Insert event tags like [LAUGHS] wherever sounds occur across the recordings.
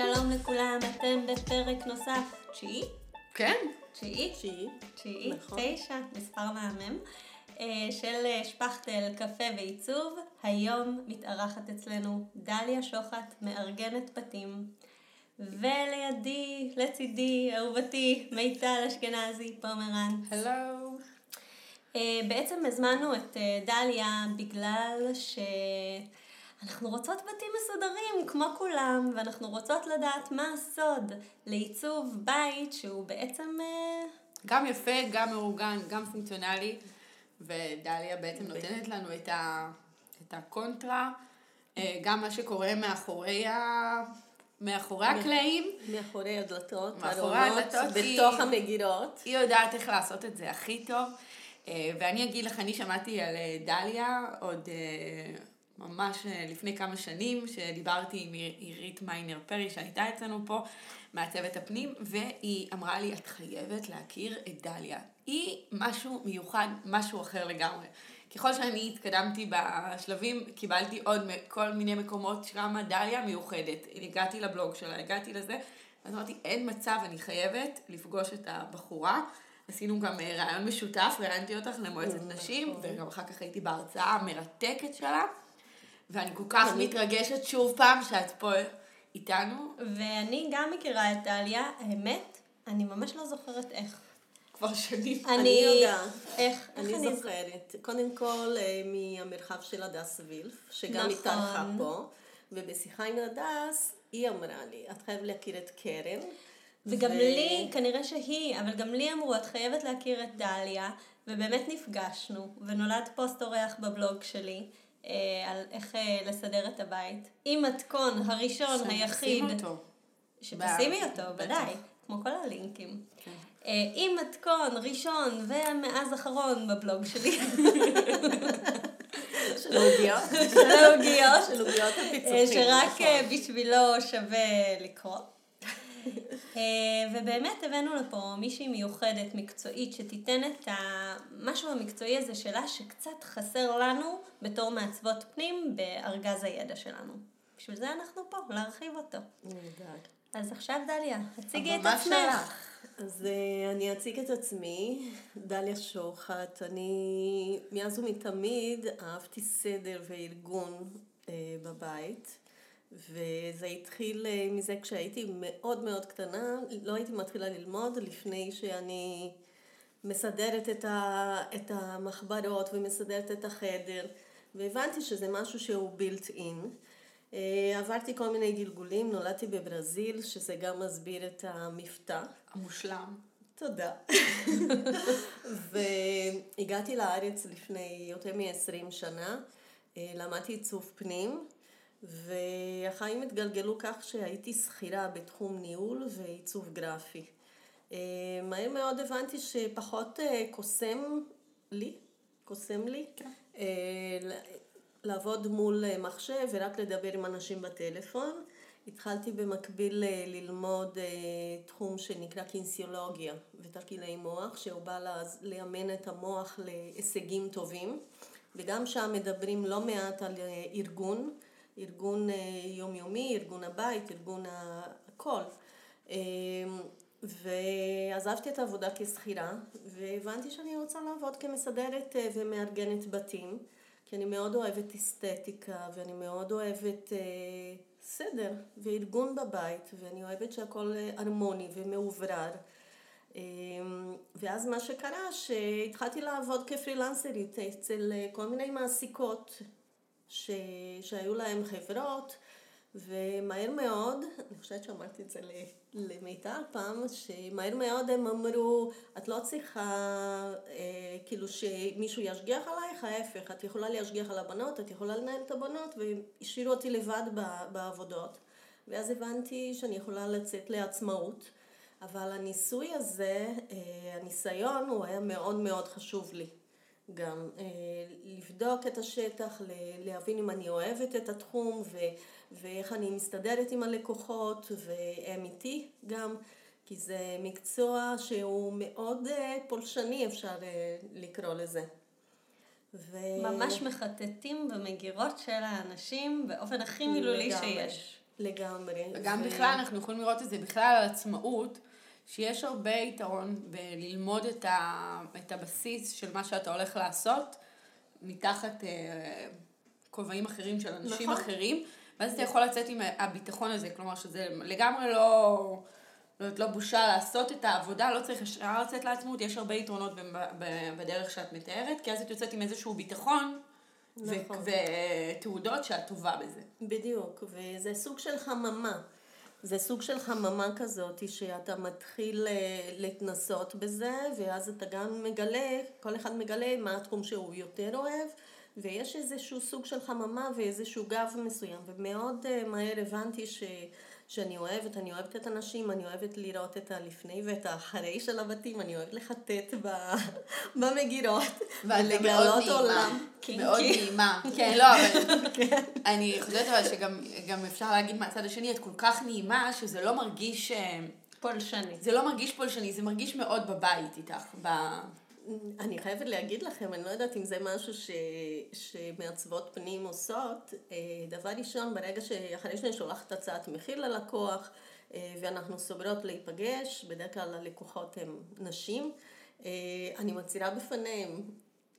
שלום לכולם, אתם בפרק נוסף, תשיעי? כן. תשיעי? תשיעי. תשיעי, נכון. תשע, מספר מהמם, אה, של אה, שפכטל קפה ועיצוב. היום מתארחת אצלנו דליה שוחט, מארגנת בתים. ולידי, לצידי, אהובתי, מיטל אשכנזי, פומרנץ. הלו. אה, בעצם הזמנו את דליה בגלל שאנחנו רוצות בתים מסודרים כמו כולם, ואנחנו רוצות לדעת מה הסוד לעיצוב בית שהוא בעצם... אה, גם יפה, גם מאורגן, גם פונקציונלי, ודליה בעצם נותנת לנו את, ה, את הקונטרה, אה, גם מה שקורה מאחורי, ה, מאחורי הקלעים. מאחורי הדלתות, מאחורי הדלתות, בתוך המגירות. היא יודעת איך לעשות את זה הכי טוב. אה, ואני אגיד לך, אני שמעתי על דליה עוד ממש אה, לפני כמה שנים, שדיברתי עם עיר- עירית מיינר פרי שהייתה אצלנו פה, מעצבת הפנים, והיא אמרה לי, את חייבת להכיר את דליה. היא משהו מיוחד, משהו אחר לגמרי. ככל שאני התקדמתי בשלבים, קיבלתי עוד מ- כל מיני מקומות שמה דליה מיוחדת. הגעתי לבלוג שלה, הגעתי לזה, אז אמרתי, אין מצב, אני חייבת לפגוש את הבחורה. עשינו גם אה, רעיון משותף, ראיינתי אותך למועצת נשים, וגם אחר כך הייתי בהרצאה המרתקת שלה, ואני כל כך מתרגשת שוב פעם שאת פה איתנו, ואני גם מכירה את דליה, האמת, אני ממש לא זוכרת איך. כבר שנים. אני יודעת. איך? איך אני זוכרת. קודם כל אה, מהמרחב של הדס וילף, שגם נכון. התארחה פה, ובשיחה עם הדס, היא אמרה לי, את חייבת להכיר את קרן. וגם ו- לי, כנראה שהיא, אבל גם לי אמרו, את חייבת להכיר את דליה, ובאמת נפגשנו, ונולד פוסט אורח בבלוג שלי, על איך אה, לסדר את הבית, עם מתכון הראשון, היחיד, אותו. שתשימי אותו. ודאי, כמו כל הלינקים. כן. אה, עם מתכון ראשון ומאז אחרון בבלוג שלי, [LAUGHS] של העוגיות. של העוגיות, של עוגיות אה, הפיצוחים. שרק נכון. אה, בשבילו שווה לקרוא. אה, ובאמת הבאנו לפה מישהי מיוחדת, מקצועית, שתיתן את המשהו המקצועי הזה שלה, שקצת חסר לנו בתור מעצבות פנים בארגז הידע שלנו. בשביל זה אנחנו פה, להרחיב אותו. יודעת. אז עכשיו דליה, הציגי את הבמה עצמך. שלך. אז אה, אני אציג את עצמי, דליה שוחט. אני מאז ומתמיד אהבתי סדר וארגון אה, בבית, וזה התחיל אה, מזה כשהייתי מאוד מאוד קטנה, לא הייתי מתחילה ללמוד לפני שאני מסדרת את, ה, את המחברות ומסדרת את החדר, והבנתי שזה משהו שהוא built in. אה, עברתי כל מיני גלגולים, נולדתי בברזיל, שזה גם מסביר את המבטא. המושלם. תודה. [LAUGHS] והגעתי לארץ לפני יותר מ-20 שנה, אה, למדתי עיצוב פנים, והחיים התגלגלו כך שהייתי שכירה בתחום ניהול ועיצוב גרפי. אה, מהר מאוד הבנתי שפחות אה, קוסם לי, קוסם לי, אה, ל- לעבוד מול אה, מחשב ורק לדבר עם אנשים בטלפון. התחלתי במקביל אה, ללמוד אה, תחום שנקרא קינסיולוגיה ותרגילי מוח, שהוא בא לאמן את המוח להישגים טובים, וגם שם מדברים לא מעט על אה, ארגון, ארגון אה, יומיומי, ארגון הבית, ארגון הכל. אה, ועזבתי את העבודה כשכירה, והבנתי שאני רוצה לעבוד כמסדרת אה, ומארגנת בתים, כי אני מאוד אוהבת אסתטיקה, ואני מאוד אוהבת אה, סדר וארגון בבית, ואני אוהבת שהכל הרמוני ומאוברר. אה, ואז מה שקרה, שהתחלתי לעבוד כפרילנסרית אצל כל מיני מעסיקות ש... שהיו להם חברות, ומהר מאוד, אני חושבת שאמרתי את זה למיטל פעם, שמהר מאוד הם אמרו, את לא צריכה אה, כאילו שמישהו ישגיח עלייך, ההפך, את יכולה להשגיח על הבנות, את יכולה לנהל את הבנות, והשאירו אותי לבד בעבודות. ואז הבנתי שאני יכולה לצאת לעצמאות, אבל הניסוי הזה, אה, הניסיון, הוא היה מאוד מאוד חשוב לי. גם אה, לבדוק את השטח, ל- להבין אם אני אוהבת את התחום ו- ואיך אני מסתדרת עם הלקוחות והם איתי גם, כי זה מקצוע שהוא מאוד אה, פולשני אפשר אה, לקרוא לזה. ו... ממש מחטטים במגירות של האנשים באופן הכי מילולי לגמרי. שיש. לגמרי. וגם בכלל, אנחנו יכולים לראות את זה בכלל על עצמאות, שיש הרבה יתרון בללמוד את, ה, את הבסיס של מה שאתה הולך לעשות, מתחת אה, כובעים אחרים של אנשים נכון. אחרים, ואז אתה יכול לצאת עם הביטחון הזה, כלומר שזה לגמרי לא... לא, לא בושה לעשות את העבודה, לא צריך ישר לצאת לעצמאות, יש הרבה יתרונות בדרך שאת מתארת, כי אז את יוצאת עם איזשהו ביטחון נכון. ותעודות שאת טובה בזה. בדיוק, וזה סוג של חממה. זה סוג של חממה כזאת, שאתה מתחיל אה, להתנסות בזה, ואז אתה גם מגלה, כל אחד מגלה מה התחום שהוא יותר אוהב, ויש איזשהו סוג של חממה ואיזשהו גב מסוים, ומאוד אה, מהר הבנתי ש... שאני אוהבת, אני אוהבת את הנשים, אני אוהבת לראות את הלפני ואת האחרי של הבתים, אני אוהבת לחטט. [LAUGHS] במגירות, ולגלות. עולם. מאוד נעימה. [LAUGHS] כן, לא, אבל [LAUGHS] אני חושבת אבל שגם גם אפשר להגיד מהצד השני, את כל כך נעימה, שזה לא מרגיש, אה, פולשני. זה לא מרגיש פולשני, זה מרגיש מאוד בבית איתך. אני חייבת להגיד לכם, אני לא יודעת אם זה משהו ש... שמעצבות פנים עושות. אה, דבר ראשון, ברגע שאחרי שאני שולחת הצעת מחיר ללקוח, אה, ואנחנו סוגרות להיפגש, בדרך כלל הלקוחות הם נשים, אה, אני מצהירה בפניהם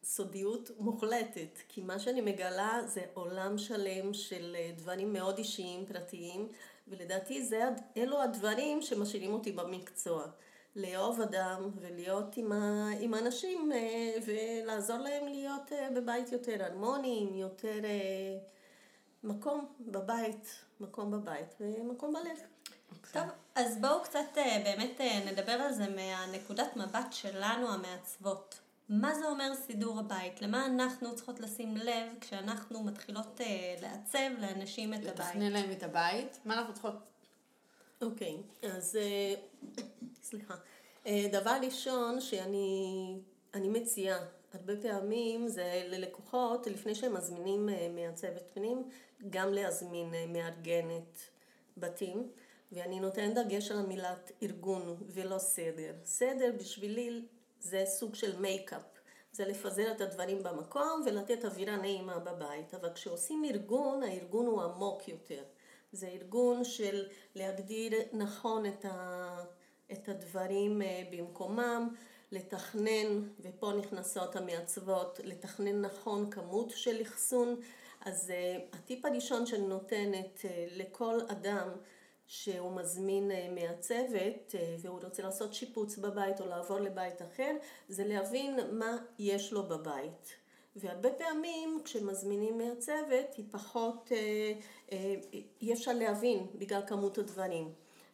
סודיות מוחלטת, כי מה שאני מגלה זה עולם שלם של דברים מאוד אישיים, פרטיים, ולדעתי זה, אלו הדברים שמשאירים אותי במקצוע. לאהוב אדם ולהיות עם, ה, עם אנשים אה, ולעזור להם להיות אה, בבית יותר הרמוני, עם יותר אה, מקום בבית, מקום בבית ומקום בלב. טוב, אז בואו קצת אה, באמת אה, נדבר על זה מהנקודת מבט שלנו המעצבות. מה זה אומר סידור הבית? למה אנחנו צריכות לשים לב כשאנחנו מתחילות אה, לעצב לאנשים את הבית? לתכנן להם את הבית. מה אנחנו צריכות? אוקיי, אז אה, סליחה. אה, דבר ראשון שאני אני מציעה, הרבה פעמים זה ללקוחות, לפני שהם מזמינים אה, מעצבת פנים, גם להזמין אה, מארגנת בתים, ואני נותנת דגש על המילת ארגון ולא סדר. סדר בשבילי זה סוג של מייקאפ. זה לפזר את הדברים במקום ולתת אווירה נעימה בבית. אבל כשעושים ארגון, הארגון הוא עמוק יותר. זה ארגון של להגדיר נכון את, ה, את הדברים אה, במקומם, לתכנן, ופה נכנסות המעצבות, לתכנן נכון כמות של אחסון. אז אה, הטיפ הראשון שאני נותנת אה, לכל אדם שהוא מזמין אה, מעצבת אה, והוא רוצה לעשות שיפוץ בבית או לעבור לבית אחר, זה להבין מה יש לו בבית. והרבה פעמים כשמזמינים מעצבת היא פחות, אה, אה, אי אפשר להבין בגלל כמות הדברים.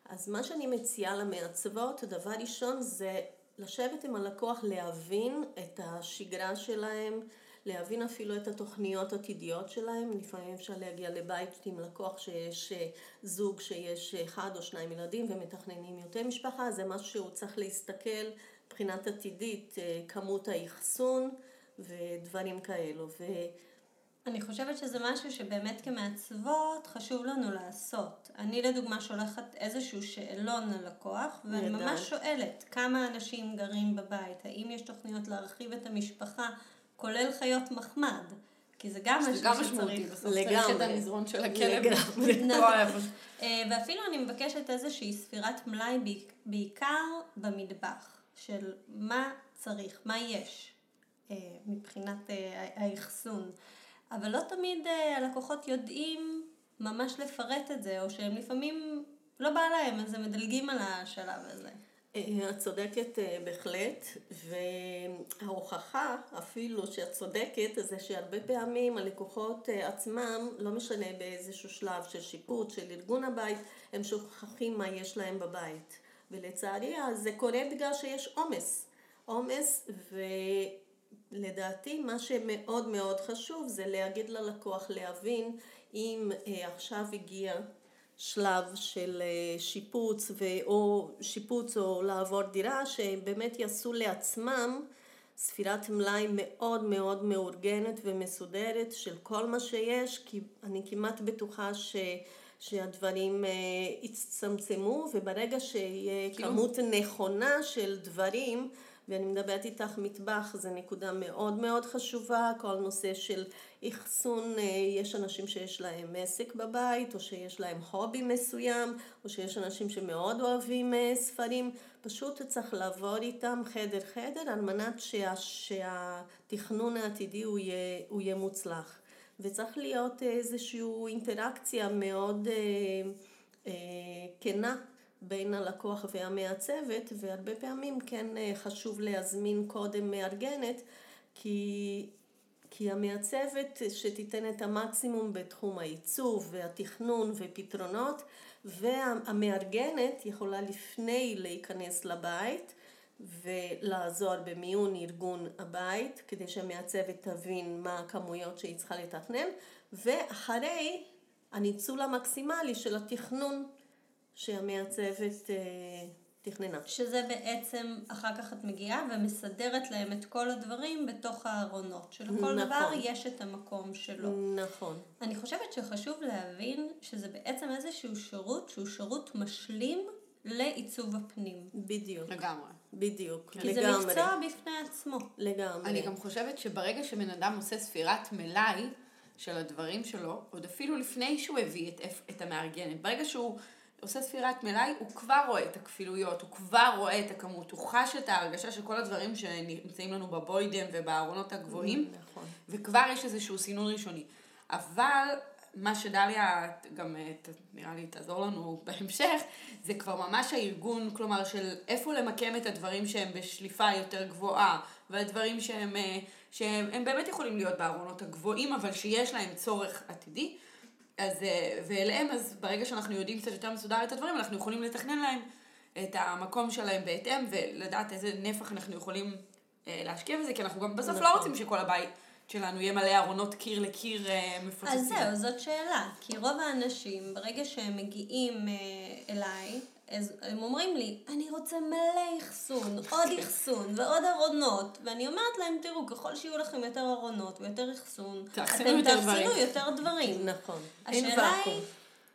אז מה שאני מציעה למעצבות, דבר ראשון זה לשבת עם הלקוח, להבין את השגרה שלהם, להבין אפילו את התוכניות העתידיות שלהם. לפעמים אפשר להגיע לבית עם לקוח שיש אה, זוג שיש אחד או שניים ילדים ומתכננים יותר משפחה, זה משהו שהוא צריך להסתכל מבחינת עתידית, אה, כמות האחסון. ודברים כאלו. ו... אני חושבת שזה משהו שבאמת כמעצבות חשוב לנו לעשות. אני לדוגמה שולחת איזשהו שאלון ללקוח, ואני נהדר. ממש שואלת כמה אנשים גרים בבית, האם יש תוכניות להרחיב את המשפחה, כולל חיות מחמד. כי זה גם זה משהו גם שצריך. משמעותי, בסוף צריך. את המזרון של הכלב. לגמרי. [LAUGHS] אה, ואפילו אני מבקשת איזושהי ספירת מלאי בעיק- בעיקר במטבח, של מה צריך, מה יש אה, מבחינת אה, האחסון. אבל לא תמיד אה, הלקוחות יודעים ממש לפרט את זה, או שהם לפעמים לא בא להם, אז הם מדלגים על השלב הזה. אה, את צודקת אה, בהחלט, וההוכחה אפילו שאת צודקת זה שהרבה פעמים הלקוחות אה, עצמם, לא משנה באיזשהו שלב של שיפוט, של ארגון הבית, הם שוכחים מה יש להם בבית. ולצערי זה קורה בגלל שיש עומס. עומס ולדעתי מה שמאוד מאוד חשוב זה להגיד ללקוח להבין אם אה, עכשיו הגיע שלב של אה, שיפוץ ו... או שיפוץ או לעבור דירה שבאמת יעשו לעצמם ספירת מלאי מאוד מאוד מאורגנת ומסודרת של כל מה שיש כי אני כמעט בטוחה ש... שהדברים אה, יצטמצמו וברגע שיהיה כאילו- כמות נכונה של דברים ואני מדברת איתך מטבח, זה נקודה מאוד מאוד חשובה, כל נושא של אחסון, אה, יש אנשים שיש להם עסק בבית, או שיש להם הובי מסוים, או שיש אנשים שמאוד אוהבים אה, ספרים, פשוט צריך לעבור איתם חדר חדר על מנת שה, שהתכנון העתידי הוא יהיה, הוא יהיה מוצלח. וצריך להיות איזושהי אינטראקציה מאוד אה, אה, כנה בין הלקוח והמעצבת, והרבה פעמים כן אה, חשוב להזמין קודם מארגנת, כי, כי המעצבת שתיתן את המקסימום בתחום העיצוב והתכנון ופתרונות, והמארגנת יכולה לפני להיכנס לבית ולעזור במיון ארגון הבית, כדי שהמעצבת תבין מה הכמויות שהיא צריכה לתכנן, ואחרי הניצול המקסימלי של התכנון שהמעצבת אה, תכננה. שזה בעצם, אחר כך את מגיעה ומסדרת להם את כל הדברים בתוך הארונות. שלכל נכון. דבר יש את המקום שלו. נכון. אני חושבת שחשוב להבין שזה בעצם איזשהו שירות שהוא שירות משלים לעיצוב הפנים. בדיוק. לגמרי. בדיוק, כי לגמרי. זה מקצוע בפני עצמו. לגמרי. אני גם חושבת שברגע שבן אדם עושה ספירת מלאי של הדברים שלו, עוד אפילו לפני שהוא הביא את, את המארגנת, ברגע שהוא עושה ספירת מלאי, הוא כבר רואה את הכפילויות, הוא כבר רואה את הכמות, הוא חש את ההרגשה של כל הדברים שנמצאים לנו בבוידם ובארונות הגבוהים, נכון. וכבר יש איזשהו סינון ראשוני. אבל מה שדליה גם אה, נראה לי תעזור לנו [LAUGHS] בהמשך, זה כבר ממש הארגון, כלומר של איפה למקם את הדברים שהם בשליפה יותר גבוהה, והדברים שהם, אה, שהם באמת יכולים להיות בארונות הגבוהים, אבל שיש להם צורך עתידי. אז, אה, ואליהם, אז ברגע שאנחנו יודעים קצת יותר מסודר את הדברים, אנחנו יכולים לתכנן להם את המקום שלהם בהתאם, ולדעת איזה נפח אנחנו יכולים להשקיע בזה, כי אנחנו גם בסוף לא נכון. לא רוצים שכל הבית... שלנו יהיה מלא ארונות קיר לקיר אה, מפוצצים. אז זהו, זאת שאלה. כי רוב האנשים, ברגע שהם מגיעים אה, אליי, אז הם אומרים לי, אני רוצה מלא אחסון, עוד אחסון ועוד ארונות, ואני אומרת להם, תראו, ככל שיהיו לכם יותר ארונות ויותר אחסון, אתם תאחסנו יותר דברים. נכון. השאלה היא,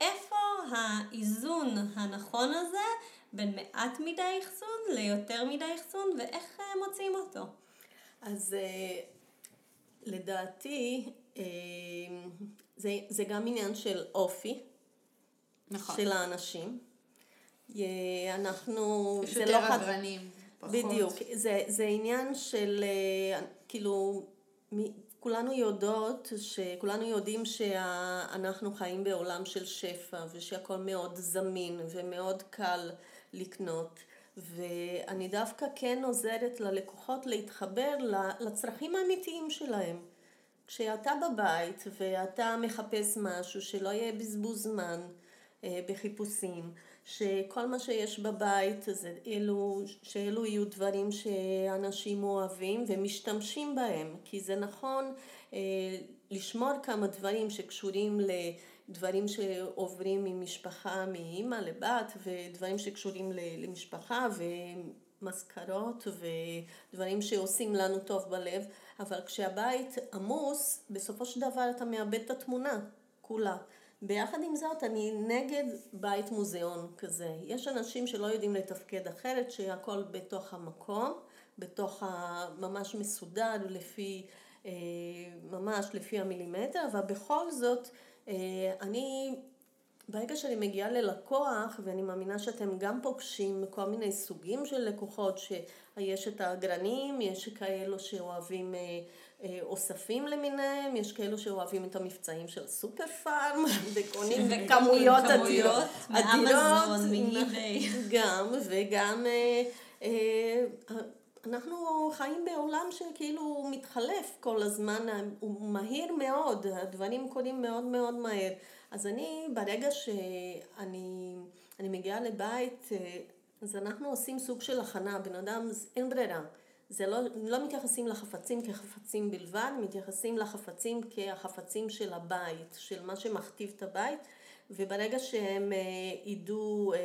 איפה האיזון הנכון הזה בין מעט מדי אחסון ליותר מדי אחסון, ואיך אה, מוצאים אותו? אז לדעתי, אה, זה, זה גם עניין של אופי נכון. של האנשים. אנחנו... יש יותר לא אגרנים, פחות. בדיוק. זה, זה עניין של, אה, כאילו, כולנו יודעות, כולנו יודעים שאנחנו חיים בעולם של שפע ושהכול מאוד זמין ומאוד קל לקנות. ואני דווקא כן עוזרת ללקוחות להתחבר לצרכים האמיתיים שלהם. כשאתה בבית ואתה מחפש משהו שלא יהיה בזבוז זמן אה, בחיפושים, שכל מה שיש בבית זה אלו, שאלו יהיו דברים שאנשים אוהבים ומשתמשים בהם, כי זה נכון אה, לשמור כמה דברים שקשורים ל... דברים שעוברים ממשפחה, מאימא לבת, ודברים שקשורים למשפחה, ומזכרות, ודברים שעושים לנו טוב בלב, אבל כשהבית עמוס, בסופו של דבר אתה מאבד את התמונה כולה. ביחד עם זאת, אני נגד בית מוזיאון כזה. יש אנשים שלא יודעים לתפקד אחרת, שהכל בתוך המקום, בתוך הממש מסודר, לפי, אה, ממש לפי המילימטר, אבל בכל זאת, אה, אני, ברגע שאני מגיעה ללקוח, ואני מאמינה שאתם גם פוגשים כל מיני סוגים של לקוחות, שיש את האגרנים, יש כאלו שאוהבים אה, אוספים למיניהם, יש כאלו שאוהבים את המבצעים של סופר פארם, [LAUGHS] וקונים בכמויות אדירות. מאיביי. [LAUGHS] גם, וגם... אנחנו חיים בעולם שכאילו מתחלף כל הזמן, הוא מהיר מאוד, הדברים קורים מאוד מאוד מהר. אז אני, ברגע שאני אני מגיעה לבית, אז אנחנו עושים סוג של הכנה, בן אדם, אין ברירה. זה לא, לא מתייחסים לחפצים כחפצים בלבד, מתייחסים לחפצים כחפצים של הבית, של מה שמכתיב את הבית. וברגע שהם אה, ידעו אה,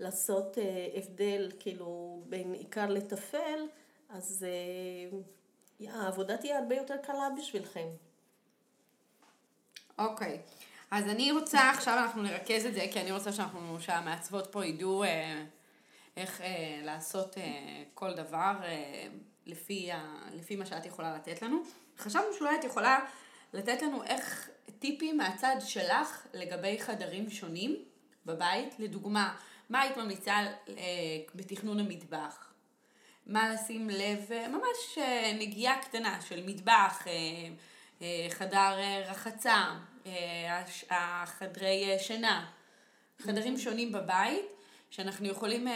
לעשות אה, הבדל כאילו בין עיקר לטפל, אז העבודה תהיה הרבה יותר קלה בשבילכם. אוקיי, אז אני רוצה, עכשיו אנחנו נרכז את זה, כי אני רוצה שאנחנו, שהמעצבות פה ידעו איך אה, לעשות אה, כל דבר אה, לפי, ה, לפי מה שאת יכולה לתת לנו. חשבנו שאולי את יכולה לתת לנו איך טיפים מהצד שלך לגבי חדרים שונים בבית. לדוגמה, מה היית ממליצה אה, בתכנון המטבח? מה לשים לב, אה, ממש אה, נגיעה קטנה של מטבח, אה, חדר רחצה, החדרי שינה, חדרים שונים בבית, שאנחנו יכולים אה,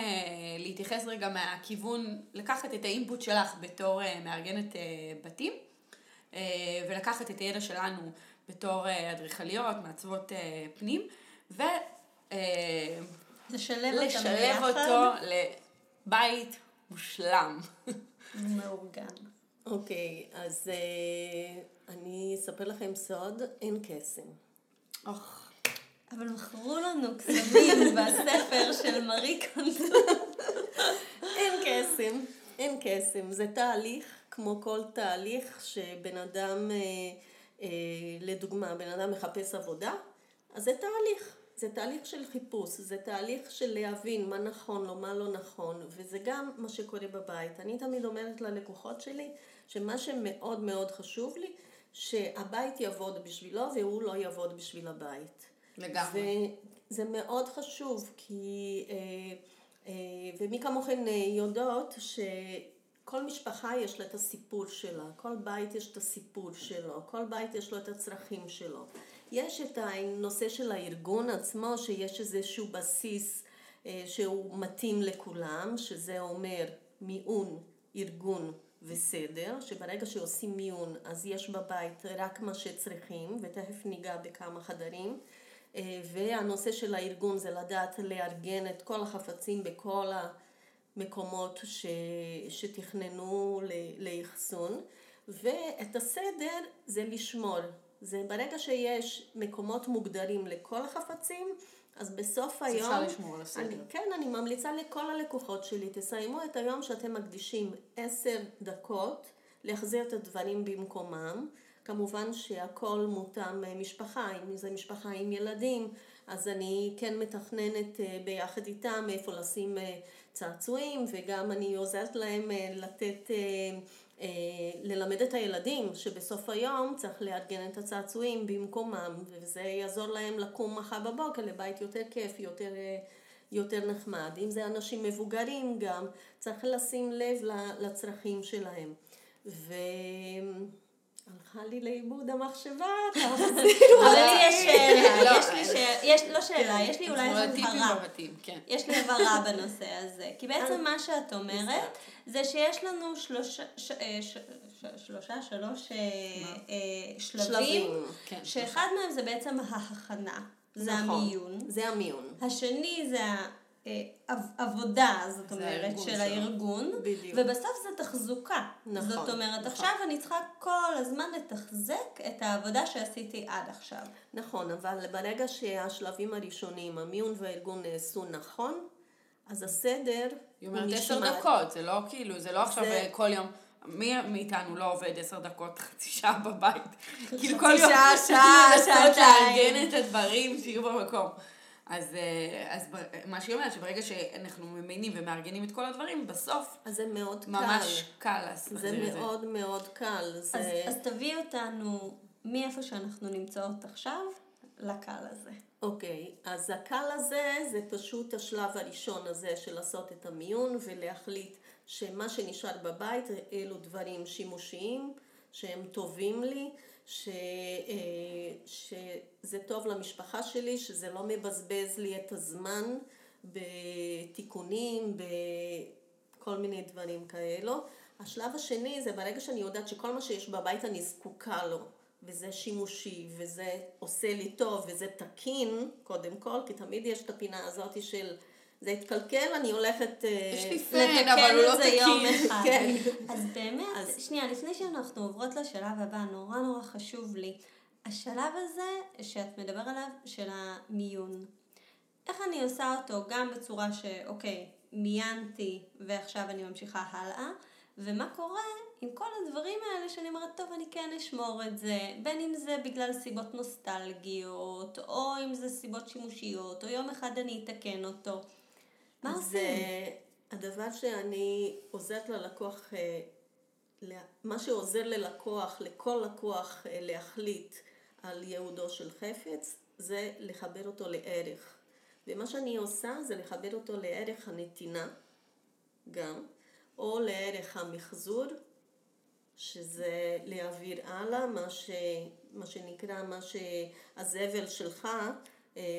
להתייחס רגע מהכיוון, לקחת את האינפוט שלך בתור אה, מארגנת אה, בתים, אה, ולקחת את הידע שלנו בתור אדריכליות, מעצבות אה, פנים, ו... אה, לשלב. אותו לבית מושלם. מאורגן. אוקיי, אז אה, אני אספר לכם סוד, אין קסם. אוח, אבל מכרו לנו קסמים [LAUGHS] בספר של מארי קונדו. אין קסם, אין קסם. זה תהליך, כמו כל תהליך שבן אדם, אה, אה, לדוגמה, בן אדם מחפש עבודה, אז זה תהליך. זה תהליך של חיפוש, זה תהליך של להבין מה נכון לו, מה לא נכון, וזה גם מה שקורה בבית. אני תמיד אומרת ללקוחות שלי, שמה שמאוד מאוד חשוב לי, שהבית יעבוד בשבילו והוא לא יעבוד בשביל הבית. לגמרי. וזה מאוד חשוב, כי, אה, אה, ומי כמוכן אה, יודעות שכל משפחה יש לה את הסיפור שלה, כל בית יש את הסיפור שלו, כל בית יש לו את הצרכים שלו. יש את הנושא של הארגון עצמו, שיש איזשהו בסיס שהוא מתאים לכולם, שזה אומר מיון, ארגון וסדר, שברגע שעושים מיון אז יש בבית רק מה שצריכים, ותכף ניגע בכמה חדרים. אה, והנושא של הארגון זה לדעת לארגן את כל החפצים בכל המקומות ש... שתכננו לאחסון, ואת הסדר זה לשמור. זה ברגע שיש מקומות מוגדרים לכל החפצים, אז בסוף אז היום... אפשר לשמור על הסדר. אני, כן, אני ממליצה לכל הלקוחות שלי, תסיימו את היום שאתם מקדישים עשר דקות להחזיר את הדברים במקומם. כמובן שהכל מותאם אה, משפחה, אם זה משפחה עם ילדים, אז אני כן מתכננת אה, ביחד איתם איפה לשים אה, צעצועים, וגם אני עוזרת להם לתת, ללמד את הילדים שבסוף היום צריך לארגן את הצעצועים במקומם, וזה יעזור להם לקום מחר בבוקר לבית יותר כיף, יותר... יותר נחמד. אם זה אנשים מבוגרים גם, צריך לשים לב לצרכים שלהם. והלכה לי לאיבוד המחשבה, [LAUGHS] אבל לי יש שאלה, לא, יש לי שאלה, יש, לא שאלה, יש לי אולי אנחנו טיפים הבהרה. כן. יש לי הבהרה בנושא הזה. כי בעצם מה שאת אומרת, זה שיש לנו שלושה, אה, שלושה, שלוש אה, אה, שלבים, כן, שאחד מהם זה בעצם ההכנה, זה נכון. המיון. זה המיון. השני זה העבודה, זאת זה אומרת, של שלו. הארגון, בדיוק. ובסוף זה תחזוקה. נכון, זאת אומרת, נכון. עכשיו אני צריכה כל הזמן לתחזק את העבודה שעשיתי עד עכשיו. נכון, אבל ברגע שהשלבים הראשונים, המיון והארגון נעשו נכון, אז הסדר היא אומרת עשר. דקות, זה לא כאילו, זה לא עכשיו זה- אה, כל יום. מי מאיתנו לא עובד עשר דקות, [LAUGHS] חצי שעה בבית? [LAUGHS] כאילו כל חצי יום שעה, שעה, [LAUGHS] לנסות שעתיים. לארגן את הדברים שיהיו במקום. אז, אה, אז מה שהיא אומרת, שברגע שאנחנו ממיינים ומארגנים את כל הדברים, בסוף אז זה מאוד ממש קל. קל להחזיר זה את זה. מאוד מאוד קל. זה... אז, אז תביאי אותנו מאיפה שאנחנו נמצאות עכשיו לקל הזה. אוקיי, אז הקל הזה זה פשוט השלב הראשון הזה של לעשות את המיון ולהחליט שמה שנשאר בבית אלו דברים שימושיים, שהם טובים לי, ש, אה, שזה טוב למשפחה שלי, שזה לא מבזבז לי את הזמן בתיקונים, בכל מיני דברים כאלו. השלב השני זה ברגע שאני יודעת שכל מה שיש בבית אני זקוקה לו. וזה שימושי, וזה עושה לי טוב, וזה תקין, קודם כל, כי תמיד יש את הפינה הזאת של זה התקלקל, אני הולכת... אה, יש לי פן, לתקן אבל הוא לא את זה יום תקין. אחד. [LAUGHS] כן. אז באמת, אז- שנייה, לפני שאנחנו עוברות לשלב הבא, נורא נורא חשוב לי, השלב הזה שאת מדבר עליו, של המיון. איך אני עושה אותו גם בצורה שאוקיי, מיינתי ועכשיו אני ממשיכה הלאה, ומה קורה עם כל הדברים האלה שאני אומרת, טוב, אני כן אשמור את זה, בין אם זה בגלל סיבות נוסטלגיות, או אם זה סיבות שימושיות, או יום אחד אני אתקן אותו. מה עושים? אה, הדבר שאני עוזרת ללקוח, אה, מה שעוזר ללקוח, לכל לקוח אה, להחליט על ייעודו של חפץ, זה לחבר אותו לערך. ומה שאני עושה זה לחבר אותו לערך הנתינה גם, או לערך המחזור, שזה להעביר הלאה, מה, ש, מה שנקרא, מה שהזבל שלך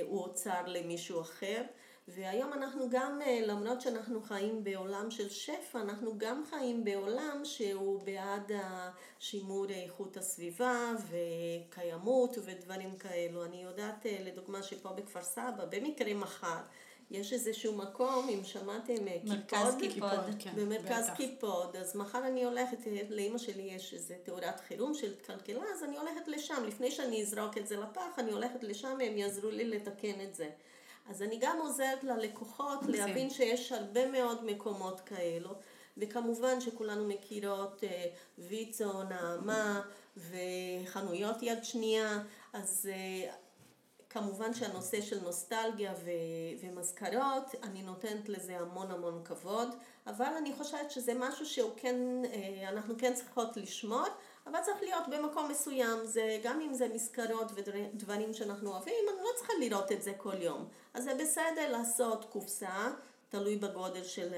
הוא אוצר למישהו אחר. והיום אנחנו גם, אה, למרות שאנחנו חיים בעולם של שפע, אנחנו גם חיים בעולם שהוא בעד שימור איכות הסביבה וקיימות ודברים כאלו. אני יודעת אה, לדוגמה שפה בכפר סבא, במקרה מחר, יש איזשהו מקום, אם שמעתם, אה, מרכז קיפוד, קיפוד. כן, במרכז בטח. קיפוד, אז מחר אני הולכת, לאימא שלי יש איזה תאורת חירום שהתקלקלה, אז אני הולכת לשם, לפני שאני אזרוק את זה לפח, אני הולכת לשם, הם יעזרו לי לתקן את זה. אז אני גם עוזרת ללקוחות. להבין שיש הרבה מאוד מקומות כאלו, וכמובן שכולנו מכירות אה, ויצו, נעמה וחנויות יד שנייה, אז אה, כמובן שהנושא של נוסטלגיה ו- ומזכרות, אני נותנת לזה המון המון כבוד, אבל אני חושבת שזה משהו שהוא כן, אה, אנחנו כן צריכות לשמור, אבל צריך להיות במקום מסוים, זה, גם אם זה מזכרות ודברים שאנחנו אוהבים, אני לא צריכה לראות את זה כל יום. אז זה בסדר לעשות קופסה, תלוי בגודל של,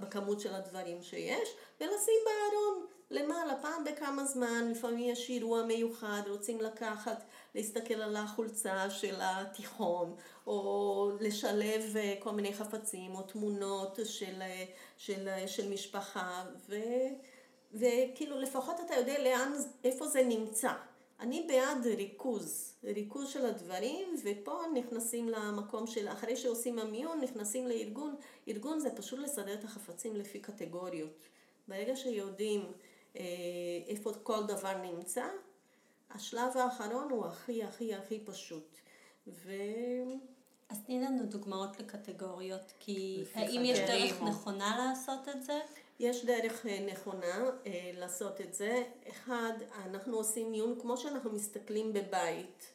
בכמות של הדברים שיש, ולשים בארון למעלה, פעם בכמה זמן, לפעמים יש אירוע מיוחד, רוצים לקחת, להסתכל על החולצה של התיכון, או לשלב אה, כל מיני חפצים, או תמונות של, אה, של, אה, של משפחה, ו, וכאילו לפחות אתה יודע לאן, איפה זה נמצא. אני בעד ריכוז, ריכוז של הדברים, ופה נכנסים למקום של, אחרי שעושים המיון, נכנסים לארגון. ארגון זה פשוט לסדר את החפצים לפי קטגוריות. ברגע שיודעים אה, איפה כל דבר נמצא, השלב האחרון הוא הכי הכי הכי פשוט. ו... אז תני לנו דוגמאות לקטגוריות, כי האם יש דרך או- נכונה לעשות את זה? יש דרך אה, נכונה אה, לעשות את זה. אחד, אנחנו עושים מיון כמו שאנחנו מסתכלים בבית,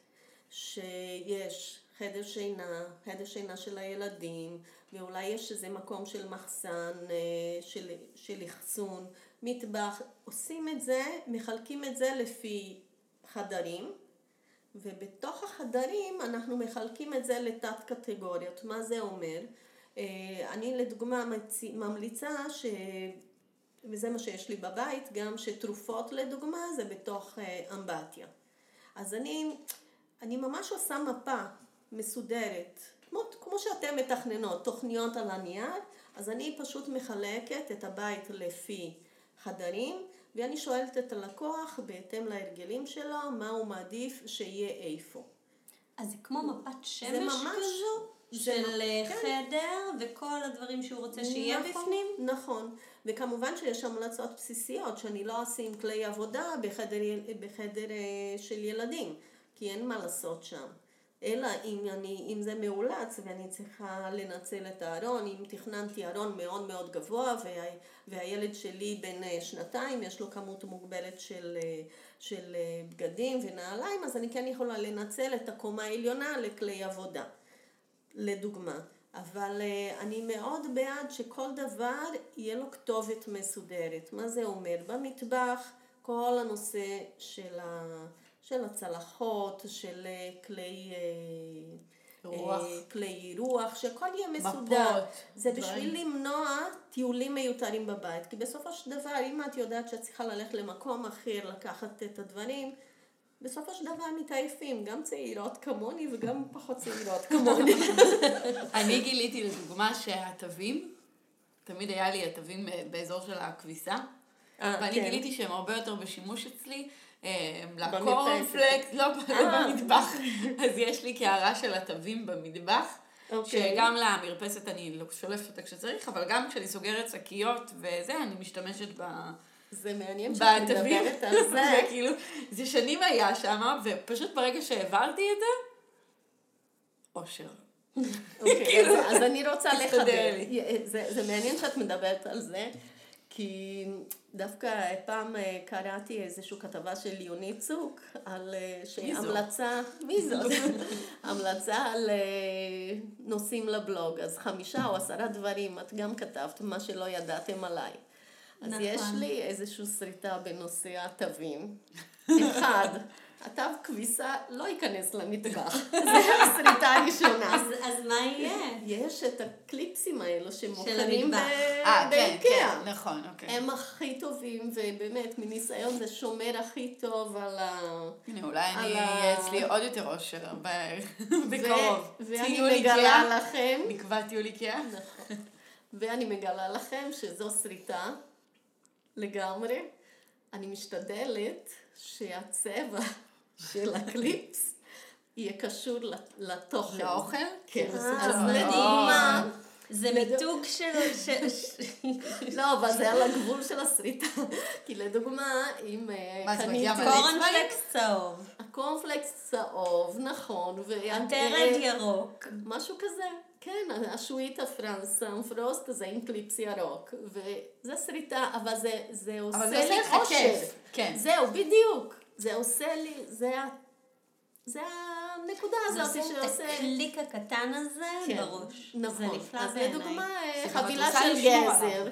שיש חדר שינה, חדר שינה של הילדים, ואולי יש איזה מקום של מחסן, אה, של, של אחסון, מטבח. עושים את זה, מחלקים את זה לפי חדרים. ובתוך החדרים אנחנו מחלקים את זה לתת קטגוריות. מה זה אומר? אה, אני לדוגמה ממליצה ש... וזה מה שיש לי בבית, גם שתרופות לדוגמה זה בתוך אה, אמבטיה. אז אני, אני ממש עושה מפה מסודרת, כמו, כמו שאתן מתכננות, תוכניות על הנייר, אז אני פשוט מחלקת את הבית לפי חדרים, ואני שואלת את הלקוח בהתאם להרגלים שלו, מה הוא מעדיף שיהיה איפה. אז זה כמו מפת שמש כזו, של אה, כן. וכל הדברים שהוא רוצה שיהיה נכון, בפנים? נכון, וכמובן שיש המלצות בסיסיות, שאני לא אשים כלי עבודה בחדר, בחדר אה, של ילדים, כי אין מה לעשות שם. אלא אם, אני, אם זה מאולץ ואני צריכה לנצל את הארון, אם תכננתי ארון מאוד מאוד גבוה וה, והילד שלי בן אה, שנתיים, יש לו כמות מוגבלת של, של בגדים ונעליים, אז אני כן יכולה לנצל את הקומה העליונה לכלי עבודה. לדוגמה. אבל uh, אני מאוד בעד שכל דבר יהיה לו כתובת מסודרת. מה זה אומר? במטבח כל הנושא של, ה, של הצלחות, של uh, כלי... Uh, רוח. כלי אירוח, שהכל יהיה מסודר. מפות, זה דברים. בשביל למנוע טיולים מיותרים בבית. כי בסופו של דבר, אם את יודעת שאת צריכה ללכת למקום אחר, לקחת את הדברים, בסופו של דבר מתעייפים, גם צעירות כמוני וגם פחות צעירות כמוני. [LAUGHS] אני גיליתי לדוגמה שהתווים, תמיד היה לי התווים אה, באזור של הכביסה, אה, ואני כן. גיליתי שהם הרבה יותר בשימוש אצלי. אה. לקורנפלקס, לא. [LAUGHS] במטבח, אז יש לי קערה של התווים במטבח, אוקיי. שגם למרפסת אני לא שולפת אותה כשצריך, אבל גם כשאני סוגרת שקיות וזה, אני משתמשת ב... זה מעניין שאת. מדברת על [LAUGHS] זה. זה כאילו, זה שנים היה שם, ופשוט ברגע שהעברתי את זה, אושר. [LAUGHS] אוקיי, אז, אז אני רוצה לחבר. לי. זה, זה מעניין שאת מדברת על זה, כי דווקא פעם אה, קראתי איזושהי כתבה של יוני צוק על אה, שהמלצה, מי זאת? [LAUGHS] המלצה על אה, נושאים לבלוג, אז חמישה או עשרה דברים, את גם כתבת מה שלא ידעתם עליי. אז נכון. יש לי איזושהי שריטה בנושא התווים. [LAUGHS] אחד, התו כביסה לא ייכנס למטבח, [LAUGHS] זו השריטה הראשונה. אז, אז מה יהיה? יש את הקליפסים האלו שמוכרים המטבח. אה, כן, באיקאה. כן, נכון, אוקיי. הם הכי טובים, ובאמת, מניסיון זה שומר הכי טוב על ה... הנה, אולי אני אהיה אצלי עוד יותר אושר ב- בקרוב. ו- ואני מגלה. לכם, נקבע טיול איקאה. נכון, ואני מגלה לכם שזו שריטה לגמרי. אני משתדלת שהצבע של הקליפס יהיה קשור לת- לתוכן. לאוכל? כן, אה, אז מדהים. לדוגמה, זה מיתוג של... לא, אבל זה על הגבול של השריטה. כי לדוגמה, אם אה, מה, זה קניתי... מגיע מלא? קורנפלקס צהוב, הקורנפלקס צהוב, נכון. הטרד ירוק. משהו כזה. כן, השואית הפרנסם פרוסט זה עם קליפס ירוק. וזה שריטה, אבל זה, זה עושה אבל זה לך אושר. כן. זהו, בדיוק. זה עושה לי, זה. זה הנקודה זה הזאת עושה את שעושה... הקליק הקטן הזה כן, בראש. נכון. זה נפלא אז בעיניי. לדוגמה, שגם את חבילה של גזר.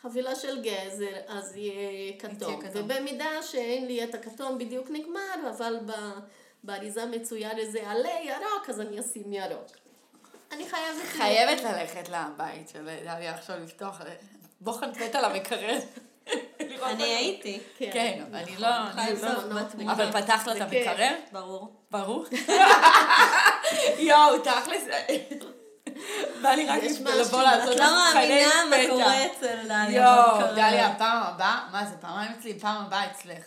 חבילה של גזר, אז יהיה כתום. ובמידה שאין לי את הכתום בדיוק נגמר, אבל באריזה מצויר איזה עלה ירוק, אז אני אשים ירוק. אני חייבת... חייבת ללכת לבית של דליה עכשיו לפתוח בוחן פתע למקרר. אני הייתי, כן. כן, אבל אני לא... חייב לא- לעשות בתמונה. אבל פתחת לה את. המקרר? ברור. ברור. יואו, תכלס. בא לי רק יש בשביל משהו, לבוא את לעשות את לך לא מאמינה מה פתע. קורה אצל דליה. יואו. דליה, פעם הבאה, מה זה, פעמיים אצלי, פעם הבאה אצלך.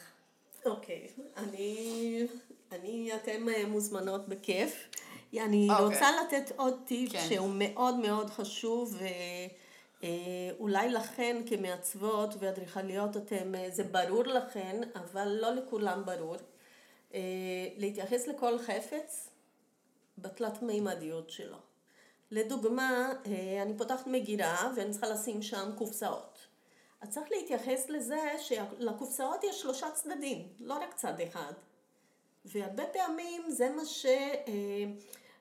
אוקיי, אני... אני, אתם אה, מוזמנות בכיף. אני אוקיי. רוצה לתת עוד טיפ כן. שהוא מאוד מאוד חשוב, ואולי לכן כמעצבות ואדריכליות אתם, אה, זה ברור לכן, אבל לא לכולם ברור. אה, להתייחס לכל חפץ בתלת מימדיות שלו. לדוגמה, אה, אני פותחת מגירה ואני צריכה לשים שם קופסאות. אז צריך להתייחס לזה שלקופסאות יש שלושה צדדים, לא רק צד אחד. והרבה פעמים זה מה, ש, אה,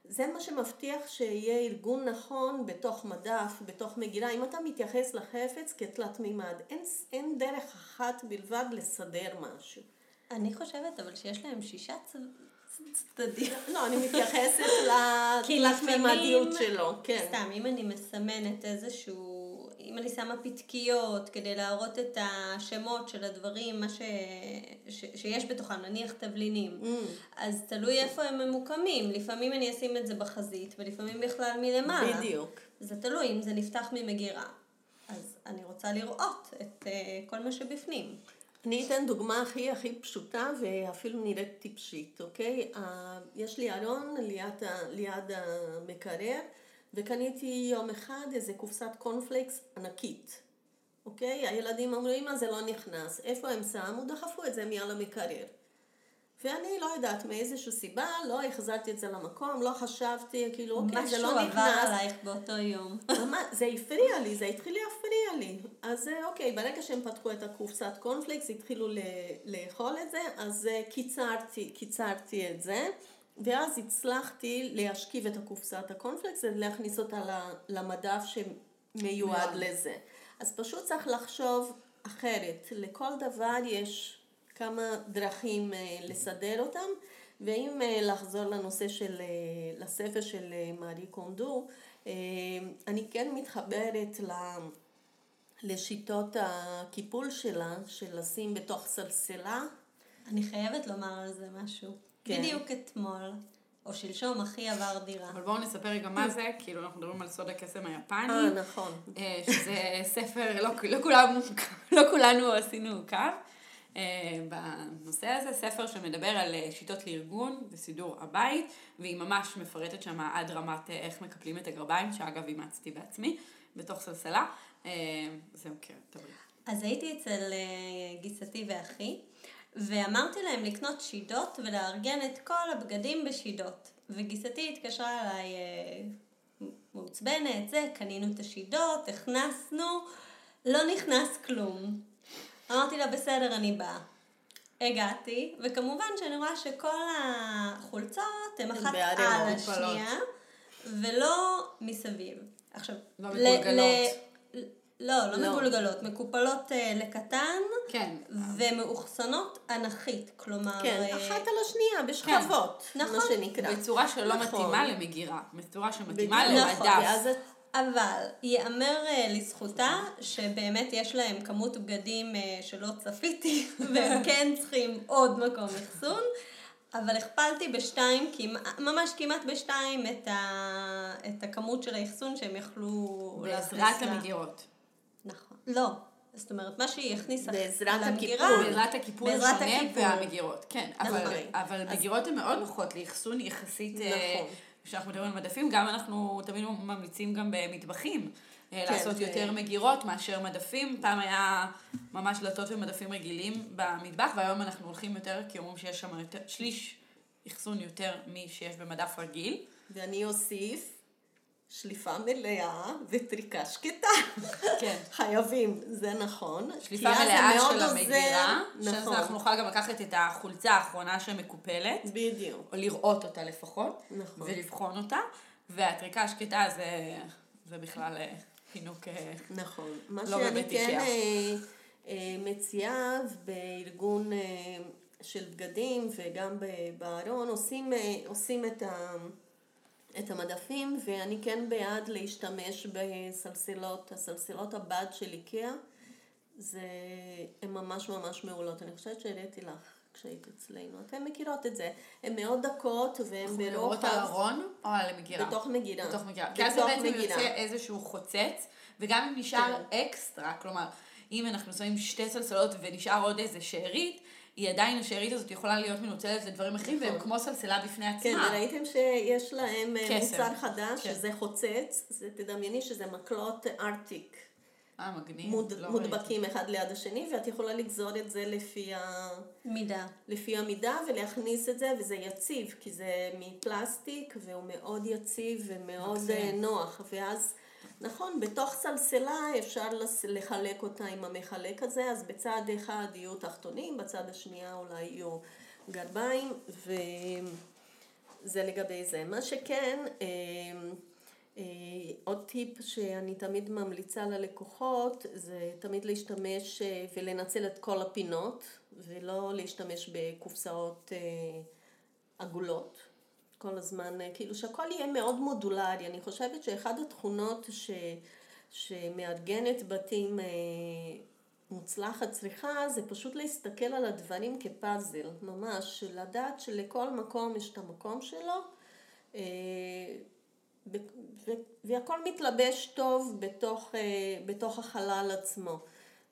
זה מה שמבטיח שיהיה ארגון נכון בתוך מדף, בתוך מגירה. אם אתה מתייחס לחפץ כתלת מימד, אין, אין דרך אחת בלבד לסדר משהו. אני חושבת אבל שיש להם שישה צ- צדדים. [LAUGHS] לא, אני מתייחסת לתלת מימדיות שלו, כן. סתם, אם אני מסמנת איזשהו, אם אני שמה פתקיות כדי להראות את השמות של הדברים, מה ש... ש... שיש בתוכם, נניח תבלינים, Mm. אז תלוי איפה הם ממוקמים. לפעמים אני אשים את זה בחזית, ולפעמים בכלל מלמעלה. בדיוק. זה תלוי אם זה נפתח ממגירה. אז אני רוצה לראות את uh, כל מה שבפנים. אני אתן דוגמה הכי הכי פשוטה ואפילו נראית טיפשית, אוקיי? אה, יש לי ארון ליד, ליד המקרר וקניתי יום אחד איזה קופסת קורנפלקס ענקית, אוקיי? הילדים אמרו, אמא זה לא נכנס, איפה הם שמו? דחפו את זה מעל המקרר. ואני לא יודעת מאיזושהי סיבה, לא החזרתי את זה למקום, לא חשבתי, כאילו, אוקיי, זה לא משהו נכנס. עבר עלייך באותו יום. ממש, זה הפריע לי, זה התחיל להפריע לי. אז אה, אוקיי, ברגע שהם פתחו את הקופסת קורנפלקס, התחילו לאכול את זה, אז אה, קיצרתי, קיצרתי את זה, ואז הצלחתי להשכיב את הקופסת הקורנפלקס ולהכניס אותה למדף שמיועד מיועד. לזה. אז פשוט צריך לחשוב אחרת. לכל דבר יש כמה דרכים אה, לסדר אותם, ואם אה, לחזור לנושא של, אה, לספר של מארי קונדו, אני כן מתחברת ל... לשיטות הקיפול שלה, של לשים בתוך סלסלה. אני חייבת לומר על זה משהו. כן. בדיוק אתמול, או שלשום, אחי עבר דירה. אבל בואו נספר רגע מה זה, כאילו אנחנו מדברים על סוד הקסם היפני. אה, נכון. אה, שזה [LAUGHS] ספר, לא, לא, כולם, [LAUGHS] לא כולנו עשינו קו. אה, בנושא הזה, ספר שמדבר על אה, שיטות לארגון וסידור הבית, והיא ממש מפרטת שם עד רמת איך מקפלים את הגרביים, שאגב אימצתי בעצמי, בתוך סלסלה. זהו, כן, תבואי. אז הייתי אצל גיסתי ואחי, ואמרתי להם לקנות שידות ולארגן את כל הבגדים בשידות. וגיסתי התקשרה אליי אה, מעוצבנת, זה, קנינו את השידות, הכנסנו. לא נכנס כלום. אמרתי לה, בסדר, אני באה. הגעתי, וכמובן שאני רואה שכל החולצות הן אחת על. השנייה, ולא מסביב. עכשיו, לא. ל- לא, לא לא. מקולגלות, מקופלות אה, לקטן, כן. ומאוחסנות אנכית, כלומר... כן, אה, אחת על השנייה, בשכבות, נכון. מה שנקרא. בצורה שלא נכון. מתאימה למגירה, בצורה שמתאימה בדיוק, למדף. נכון, ואז את אבל ייאמר אה, לזכותה שבאמת יש להם כמות בגדים אה, שלא צפיתי, [LAUGHS] והם כן צריכים עוד מקום אחסון, אבל הכפלתי בשתיים, ממש כמעט בשתיים את, ה, את הכמות של האחסון שהם יכלו בעזרת להכניס לה. המגירות. לא. זאת אומרת, מה שהיא הכניסה בעזרת למגירה. בעזרת הקיפול בעזרת הקיפול. והמגירות, כן. אבל. אבל מגירות הן מאוד נוחות לאחסון יחסית, אה, נכון. כשאנחנו מדברים על מדפים, גם אנחנו תמיד ממליצים גם במטבחים. אה, כן, לעשות זה- יותר מגירות מאשר מדפים. פעם היה ממש דלתות ומדפים רגילים במטבח, והיום אנחנו הולכים יותר, כי אומרים שיש שם יותר, שליש אחסון יותר משיש במדף רגיל. ואני אוסיף שליפה מלאה וטריקה שקטה. כן. [LAUGHS] חייבים, זה נכון. שליפה מלאה של. המגירה, נכון, שאנחנו נוכל גם לקחת את החולצה האחרונה שמקופלת, בדיוק. או לראות אותה לפחות, נכון. ולבחון אותה, והטריקה השקטה זה, זה בכלל אה, פינוק... אה, נכון. מה לא שאני בבית כן איקאה. אה, אה, מציעה בארגון אה, של בגדים וגם בארון עושים, אה, עושים את, ה, את המדפים ואני כן בעד להשתמש בסלסילות, הסלסילות הבד של איקאה זה, הן ממש ממש מעולות. אני חושבת שהראיתי לך כשהיית אצלנו. אתן מכירות את זה. הן מאוד דקות והן אנחנו מדברות על ברוחב. ארון או על מגירה? בתוך מגירה. בתוך מגירה. כי אז בעצם. יוצא איזשהו חוצץ, וגם אם נשאר כן. אקסטרה, כלומר, אם אנחנו שמים שתי סלסלות ונשאר עוד איזה שארית, היא עדיין, השארית הזאת יכולה להיות מנוצלת לדברים אחרים, והם כמו סלסלה בפני כן, עצמה. וראיתם שיש להם אה. מוצר חדש, כן. שזה חוצץ, זה תדמייני שזה מקלות ארטיק, אה, מגניב. מוד, לא מודבקים אחד ליד השני, ואת יכולה לגזור את זה לפי, ה, מידה. לפי המידה ולהכניס את זה, וזה יציב, כי זה מפלסטיק, והוא מאוד יציב ומאוד מקסים. אה, נוח, ואז... נכון, בתוך סלסלה אפשר לחלק אותה עם המחלק הזה, אז בצד אחד יהיו תחתונים, בצד השנייה אולי יהיו גרביים, וזה לגבי זה. מה שכן, אה, אה, עוד טיפ שאני תמיד ממליצה ללקוחות, זה תמיד להשתמש אה, ולנצל את כל הפינות, ולא להשתמש בקופסאות עגולות. כל הזמן, אה, כאילו שהכל יהיה מאוד מודולרי. אני חושבת שאחד התכונות ש, שמארגנת בתים אה, מוצלחת צריכה, זה פשוט להסתכל על הדברים כפאזל, ממש, לדעת שלכל מקום יש את המקום שלו, אה, והכל מתלבש טוב בתוך, אה, בתוך החלל עצמו.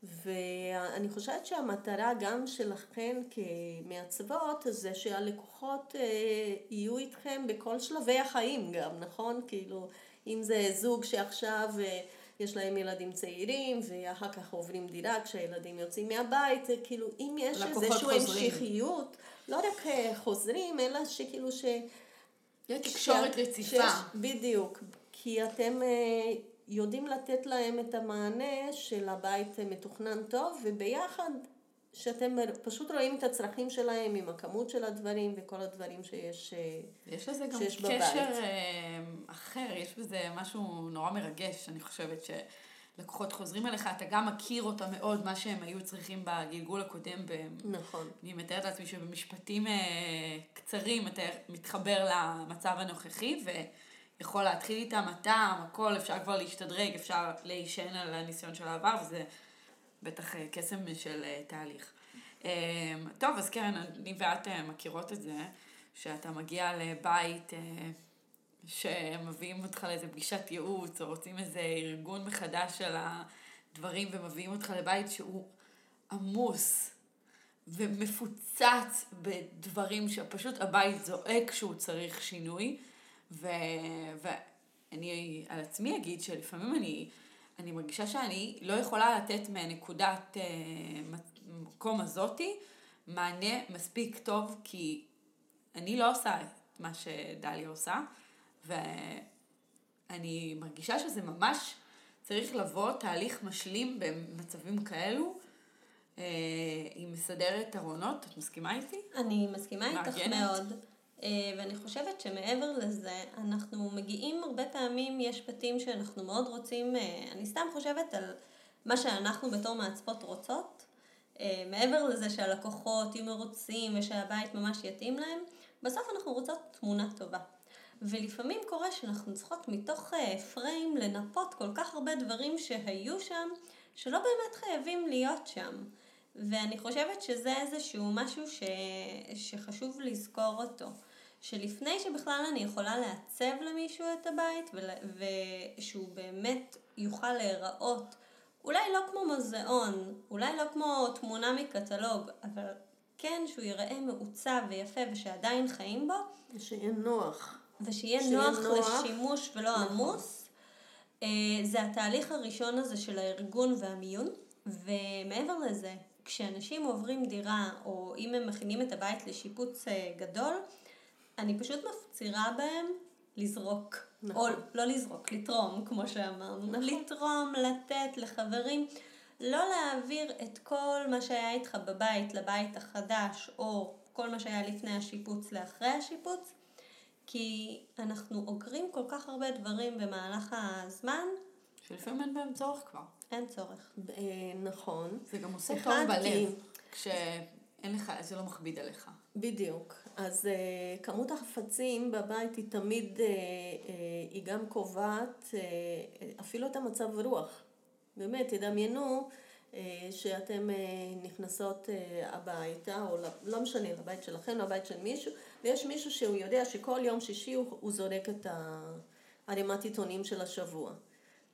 ואני חושבת שהמטרה גם שלכן כמעצבות זה שהלקוחות אה, יהיו איתכם בכל שלבי החיים גם, נכון? כאילו, אם זה זוג שעכשיו אה, יש להם ילדים צעירים ואחר כך עוברים דירה כשהילדים יוצאים מהבית, כאילו, אם יש איזושהי. המשכיות, לא רק אה, חוזרים, אלא שכאילו ש... יש תקשורת רציפה. בדיוק, כי אתם אה, יודעים לתת להם את המענה של הבית מתוכנן טוב, וביחד שאתם פשוט רואים את הצרכים שלהם עם הכמות של הדברים וכל הדברים שיש. אה, יש לזה גם קשר בבית. אה, אחר, יש בזה משהו נורא מרגש, אני חושבת שלקוחות חוזרים אליך, אתה גם מכיר אותם מאוד, מה שהם היו צריכים בגלגול הקודם. נכון. אני מתארת לעצמי שבמשפטים קצרים אתה מתחבר למצב הנוכחי ויכול להתחיל איתם הטעם, הכל, אפשר כבר להשתדרג, אפשר להישען על הניסיון של העבר, וזה בטח אה, קסם של אה, תהליך. אה, טוב, אז קרן, אני ואת אה, מכירות את זה, שאתה מגיע לבית שמביאים אותך לאיזה פגישת ייעוץ, או רוצים איזה ארגון מחדש של הדברים, ומביאים אותך לבית שהוא עמוס ומפוצץ בדברים שפשוט הבית זועק שהוא צריך שינוי. ו... ואני על עצמי אגיד שלפעמים אני, אני מרגישה שאני לא יכולה לתת מהנקודת אה, מקום הזאתי מענה מספיק טוב, כי אני לא עושה את מה שדליה עושה, ואני מרגישה שזה ממש צריך לבוא תהליך משלים במצבים כאלו. אה, היא מסדרת ארונות, את מסכימה איתי? אני מסכימה איתך? מאוד, ואני חושבת שמעבר לזה, אנחנו מגיעים הרבה פעמים, יש בתים שאנחנו מאוד רוצים, אה, אני סתם חושבת על מה שאנחנו בתור מעצבות רוצות, אה, מעבר לזה שהלקוחות יהיו מרוצים ושהבית ממש יתאים להם, בסוף אנחנו רוצות תמונה טובה. ולפעמים קורה שאנחנו צריכות מתוך אה, פריים לנפות כל כך הרבה דברים שהיו שם, שלא באמת חייבים להיות שם. ואני חושבת שזה איזשהו משהו ש... שחשוב לזכור אותו. שלפני שבכלל אני יכולה לעצב למישהו את הבית, ול... ושהוא באמת יוכל להיראות, אולי לא כמו מוזיאון, אולי לא כמו תמונה מקטלוג, אבל כן שהוא ייראה מעוצב ויפה ושעדיין חיים בו, שיהיה נוח. ושיהיה שיהיה נוח, נוח. לשימוש ולא נכון. עמוס. אה, זה התהליך הראשון הזה של הארגון והמיון, ומעבר לזה, כשאנשים עוברים דירה, או אם הם מכינים את הבית לשיפוץ אה, גדול, אני פשוט מפצירה בהם לזרוק. נכון. או לא לזרוק, לתרום, כמו שאמרנו. נכון. לתרום, לתת לחברים. לא להעביר את כל מה שהיה איתך בבית לבית החדש, או כל מה שהיה לפני השיפוץ לאחרי השיפוץ, כי אנחנו אוגרים כל כך הרבה דברים במהלך הזמן, שלפעמים אין בהם צורך כבר. אין צורך. אה, נכון. זה גם עושה טוב בלב, כשאין לך, זה לא מכביד עליך. בדיוק. אז uh, כמות החפצים בבית היא תמיד, uh, uh, היא גם קובעת uh, אפילו את המצב רוח. באמת, תדמיינו uh, שאתם uh, נכנסות uh, הביתה, או לא, לא משנה, לבית שלכם, לבית של מישהו, ויש מישהו שהוא יודע שכל יום שישי הוא, הוא זורק את הערימת עיתונים של השבוע.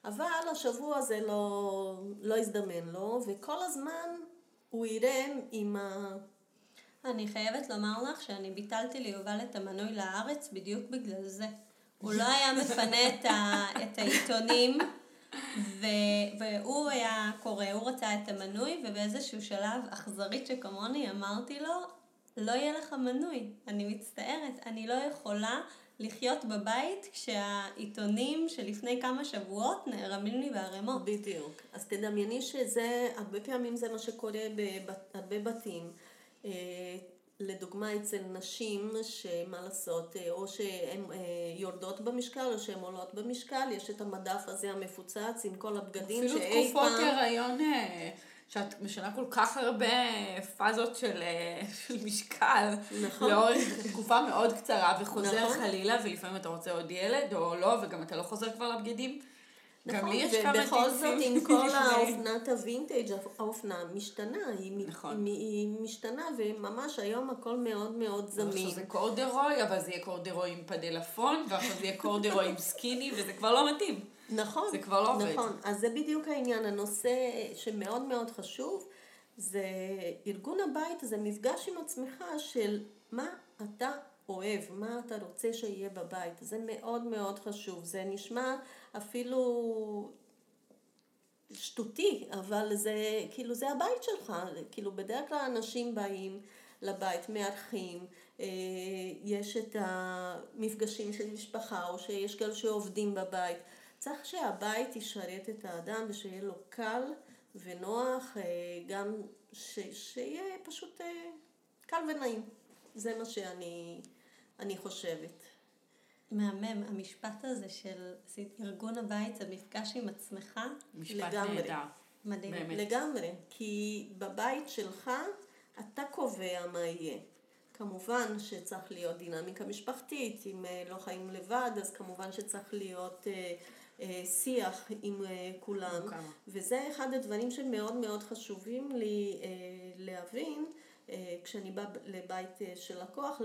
אבל השבוע הזה לא, לא הזדמן לו, וכל הזמן הוא יראה עם ה... אני חייבת לומר לך שאני ביטלתי ליובל את המנוי לארץ בדיוק בגלל זה. הוא לא היה [LAUGHS] מפנה את, ה, את העיתונים, ו, והוא היה קורא, הוא רצה את המנוי, ובאיזשהו שלב, אכזרית שכמוני, אמרתי לו, לא יהיה לך מנוי. אני מצטערת, אני לא יכולה לחיות בבית כשהעיתונים שלפני כמה שבועות נערמים לי בערימות. בדיוק. אז תדמייני שזה, הרבה פעמים זה מה שקורה בהרבה בתים. אה, לדוגמה אצל נשים, שמה לעשות, אה, או שהן אה, יורדות במשקל או שהן עולות במשקל, יש את המדף הזה המפוצץ עם כל הבגדים אפילו שאי תקופות פעם... הריון, אה, שאת משנה כל כך הרבה פאזות של, אה, של משקל, נכון. לאורך תקופה מאוד קצרה, וחוזר נכון. חלילה, ולפעמים אתה רוצה עוד ילד או לא, וגם אתה לא חוזר כבר לבגדים. גם נכון, לי יש כמה ובכל זאת עם כל. האופנת הווינטג', האופנה משתנה, היא, נכון. היא, היא משתנה, וממש היום הכל מאוד מאוד עכשיו זמין. זה קורדרוי, אבל זה יהיה קורדרוי עם פדלפון, ועכשיו זה יהיה קורדרוי עם סקיני, וזה כבר לא מתאים. נכון. זה כבר לא עובד. נכון, אז זה בדיוק העניין. הנושא שמאוד מאוד חשוב, זה ארגון הבית, זה מפגש עם עצמך של מה אתה אוהב, מה אתה רוצה שיהיה בבית. זה מאוד מאוד חשוב. זה נשמע אפילו שטותי, אבל זה כאילו זה הבית שלך. כאילו בדרך כלל אנשים באים לבית, מארחים, אה, יש את המפגשים של משפחה, או שיש כאלה שעובדים בבית. צריך שהבית ישרת את האדם ושיהיה לו קל ונוח, אה, גם ש, שיהיה פשוט אה, קל ונעים. זה מה שאני אני חושבת. מהמם, המשפט הזה של ארגון הבית, זה מפגש עם עצמך, משפט. נהדר. מדהים. באמת. לגמרי, כי בבית שלך אתה קובע מה יהיה. כמובן שצריך להיות דינמיקה משפחתית, אם אה, לא חיים לבד, אז כמובן שצריך להיות אה, שיח עם אה, כולם. כמה. וזה אחד הדברים שמאוד מאוד חשובים לי אה, להבין, אה, כשאני באה לבית אה, של לקוח,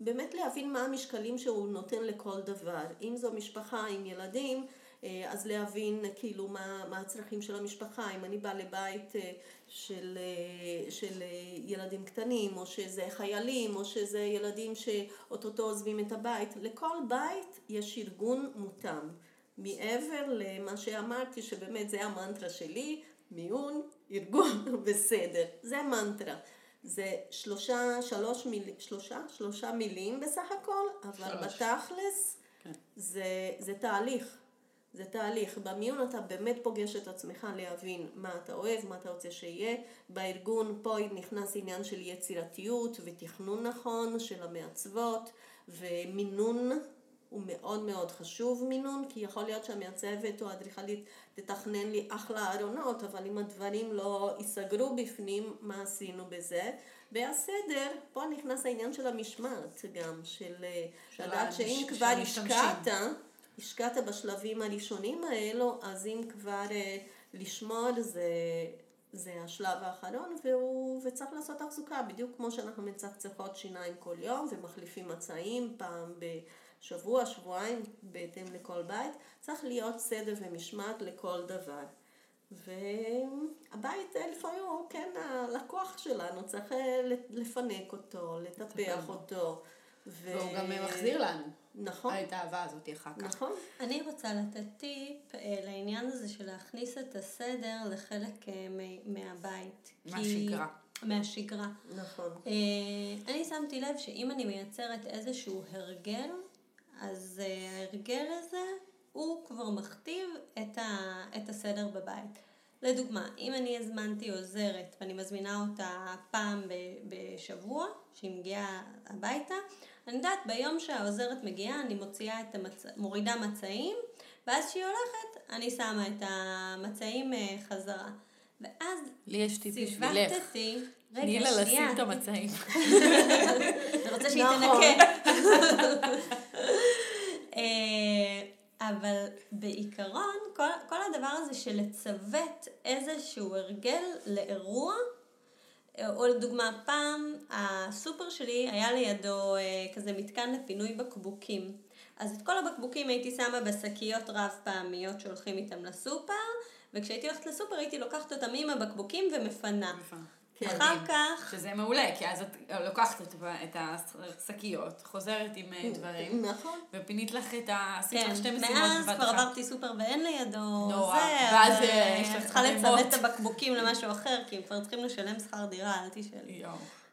באמת להבין מה המשקלים שהוא נותן לכל דבר. אם זו משפחה עם ילדים, אה, אז להבין כאילו מה, מה הצרכים של המשפחה. אם אני באה לבית אה, של, אה, של אה, ילדים קטנים, או שזה חיילים, או שזה ילדים שאו-טו-טו עוזבים את הבית, לכל בית יש ארגון מותאם. מעבר למה שאמרתי, שבאמת זה המנטרה שלי, מיון, ארגון, [LAUGHS] בסדר. זה המנטרה. זה שלושה, שלוש מילים, שלושה? שלושה מילים בסך הכל, אבל שלוש. בתכלס כן. זה, זה תהליך. זה תהליך. במיון אתה באמת פוגש את עצמך להבין מה אתה אוהב, מה אתה רוצה שיהיה. בארגון פה נכנס עניין של יצירתיות ותכנון נכון של המעצבות ומינון הוא מאוד מאוד חשוב מינון, כי יכול להיות שהמעצבת או האדריכלית תתכנן לי אחלה ארונות, אבל אם הדברים לא ייסגרו בפנים, מה עשינו בזה? והסדר, פה נכנס העניין של המשמעת גם, של, של לדעת שאם כבר השקעת, השקעת בשלבים הראשונים האלו, אז אם כבר uh, לשמור זה, זה השלב האחרון, והוא, וצריך לעשות תחזוקה, בדיוק כמו שאנחנו מצחצחות שיניים כל יום ומחליפים מצעים פעם בשבוע, שבועיים, בהתאם לכל בית, צריך להיות סדר ומשמעת לכל דבר. והבית לפעמים הוא כן הלקוח שלנו, צריך לפנק אותו, לטפח אותו. והוא גם מחזיר לנו. נכון. את האהבה הזאת אחר כך. נכון. אני רוצה לתת טיפ אה, לעניין הזה של להכניס את הסדר לחלק אה, מהבית. מהשגרה. מהשגרה. נכון. אה, אני שמתי לב שאם אני מייצרת איזשהו הרגל, אז ההרגל הזה הוא כבר מכתיב את, ה, את הסדר בבית. לדוגמה, אם אני הזמנתי עוזרת ואני מזמינה אותה פעם בשבוע, שהיא מגיעה הביתה, אני יודעת ביום שהעוזרת מגיעה אני מוציאה את המצ... מורידה מצעים, ואז כשהיא הולכת אני שמה את המצעים אה, חזרה. ואז לי יש טיפ בשבילך. ציוותתי, תני לה לשים את המצעים. [LAUGHS] אני רוצה שהיא תנקה. [LAUGHS] אה, אבל בעיקרון, כל, כל הדבר הזה של לצוות איזשהו הרגל לאירוע, או לדוגמה, פעם הסופר שלי היה לידו אה, כזה מתקן לפינוי בקבוקים. אז את כל הבקבוקים הייתי שמה בשקיות רב פעמיות שהולכים איתם לסופר, וכשהייתי הולכת לסופר הייתי לוקחת אותם עם הבקבוקים ומפנה. כן. אחר כך... שזה מעולה, כי אז את לוקחת את השקיות, חוזרת עם אה, דברים. נכון. ופינית לך את ה... עשית לך שתי משימות בבת אחת. מאז כבר עברתי סופר ואין לידו נורא. זה, ואז אה, יש לך צריכה לצוות את הבקבוקים למשהו אחר, כי הם כבר צריכים לשלם שכר דירה, אל תשאלי.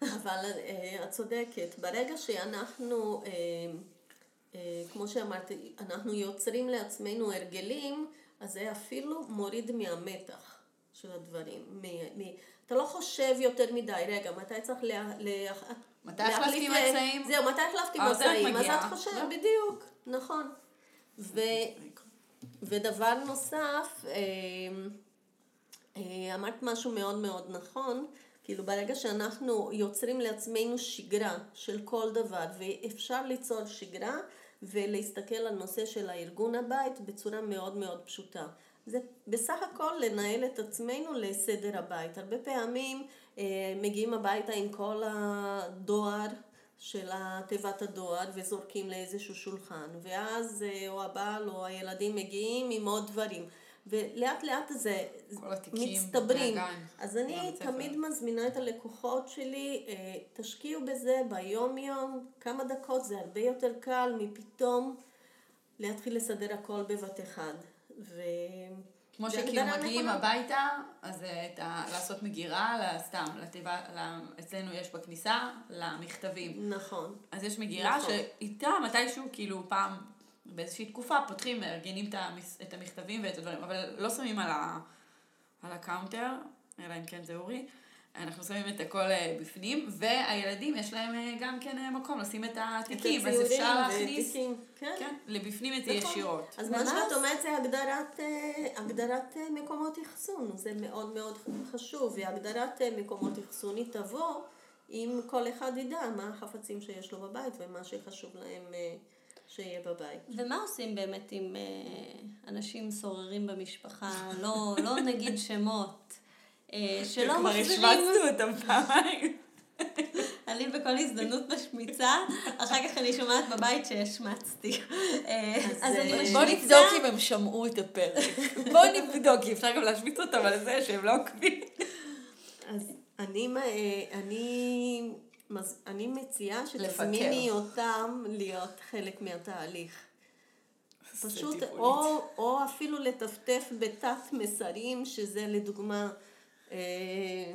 אבל אה, את צודקת. ברגע שאנחנו, כמו שאמרתי, אנחנו יוצרים לעצמנו הרגלים, אז זה אפילו מוריד מהמתח של הדברים. אתה לא חושב יותר מדי, רגע, מתי צריך לה... לה מתי החלפתי מצעים? זהו, מתי החלפתי מצעים? אז את חושבת, לא? בדיוק, נכון. ו... ודבר נוסף, אה, אה, אמרת משהו מאוד מאוד נכון, כאילו ברגע שאנחנו יוצרים לעצמנו שגרה של כל דבר, ואפשר ליצור שגרה ולהסתכל על נושא של הארגון הבית בצורה מאוד מאוד פשוטה. זה בסך הכל לנהל את עצמנו לסדר הבית. הרבה פעמים אה, מגיעים הביתה עם כל הדואר של תיבת הדואר וזורקים לאיזשהו שולחן, ואז אה, או הבעל או הילדים מגיעים עם עוד דברים. ולאט לאט זה מצטברים. מהגן, אז אני תמיד מזמינה את הלקוחות שלי, אה, תשקיעו בזה ביום יום, כמה דקות, זה הרבה יותר קל מפתאום להתחיל לסדר הכל בבת אחד. ו... כמו שכאילו מגיעים נכונה. הביתה, אז אה, את ה... לעשות מגירה, סתם, לתיבה, אצלנו יש בכניסה, למכתבים. נכון. אז יש מגירה נכון. שאיתה מתישהו, כאילו פעם, באיזושהי תקופה, פותחים, מארגנים את המכתבים ואת הדברים, אבל לא שמים על, ה... על ה counter, אלא אם כן זה אורי. אנחנו שמים את הכל אה, בפנים, והילדים יש להם אה, גם כן אה, מקום לשים את התיקים, אז אפשר להכניס, כן. כן, לבפנים את זה נכון. ישירות. אז מה שאת אומרת זה הגדרת, הגדרת מקומות אחסון, זה מאוד מאוד חשוב, והגדרת מקומות אחסון היא תבוא אם כל אחד ידע מה החפצים שיש לו בבית ומה שחשוב להם שיהיה בבית. ומה עושים באמת עם אנשים סוררים במשפחה, לא, לא נגיד שמות. אה, שלא מחזירים... כבר השמצנו אותם פעמיים. [LAUGHS] אני בכל הזדמנות משמיצה, אחר כך אני שומעת בבית שהשמצתי. אה, אז אני משמיצה... בוא נבדוק אם הם שמעו את הפרק. [LAUGHS] בוא נבדוק, כי אפשר גם להשמיץ אותם על זה שהם לא עוקבים. אז אני, אני, אני מציעה שתזמיני אותם להיות חלק מהתהליך. פשוט, או, או אפילו לטפטף בתת מסרים, שזה לדוגמה... אה,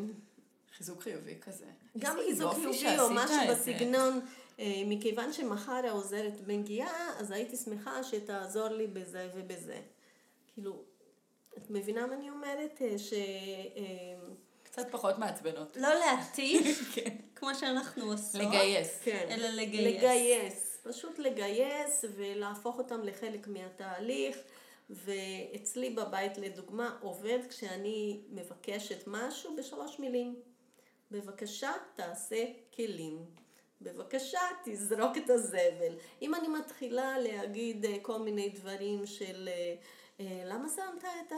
חיזוק חיובי כזה. גם חיזוק חיובי או משהו בסגנון. אה, מכיוון שמחר העוזרת מגיעה, אז הייתי שמחה שתעזור לי בזה ובזה. כאילו, את מבינה מה אני אומרת? אה, ש... קצת פחות מעצבנות. לא להטיף, [LAUGHS] כמו שאנחנו עושות. לגייס. כן. אלא לגייס. לגייס. פשוט לגייס ולהפוך אותם לחלק מהתהליך. ואצלי בבית לדוגמה עובד כשאני מבקשת משהו בשלוש מילים. בבקשה תעשה כלים. בבקשה תזרוק את הזבל. אם אני מתחילה להגיד אה, כל מיני דברים של אה, אה, למה שמת את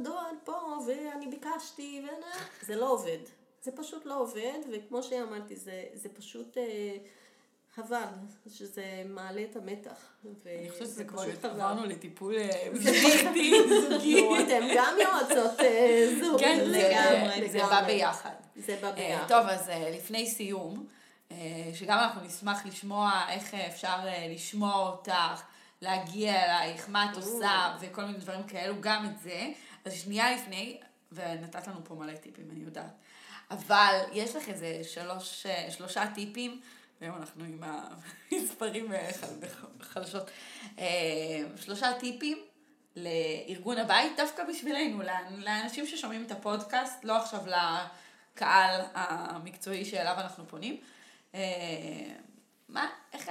הדואר פה ואני ביקשתי, ואני... זה לא עובד. זה פשוט לא עובד, וכמו שאמרתי, זה, זה פשוט אה, חבל, שזה מעלה את המתח. אני חושבת שזה כבר. עברנו לטיפול אה, [LAUGHS] משפחתי, זוגי. נו, אתם גם יועצות אה, זוג. כן, לגמרי, זה בא. ביחד. זה בא אה, ביחד. טוב, אז אה, לפני סיום, אה, שגם אנחנו נשמח לשמוע איך אה, אפשר אה, לשמוע אותך, להגיע אלייך, מה את עושה, וכל מיני דברים כאלו, גם את זה. אז שנייה לפני, ונתת לנו פה מלא טיפים, אני יודעת. אבל יש לך איזה שלוש, אה, שלושה טיפים, והיום אנחנו עם המספרים חל- חלשות. אה, שלושה טיפים לארגון הבית, דווקא בשבילנו, לאנשים ששומעים את הפודקאסט, לא עכשיו לקהל המקצועי שאליו אנחנו פונים. אה, מה, איך,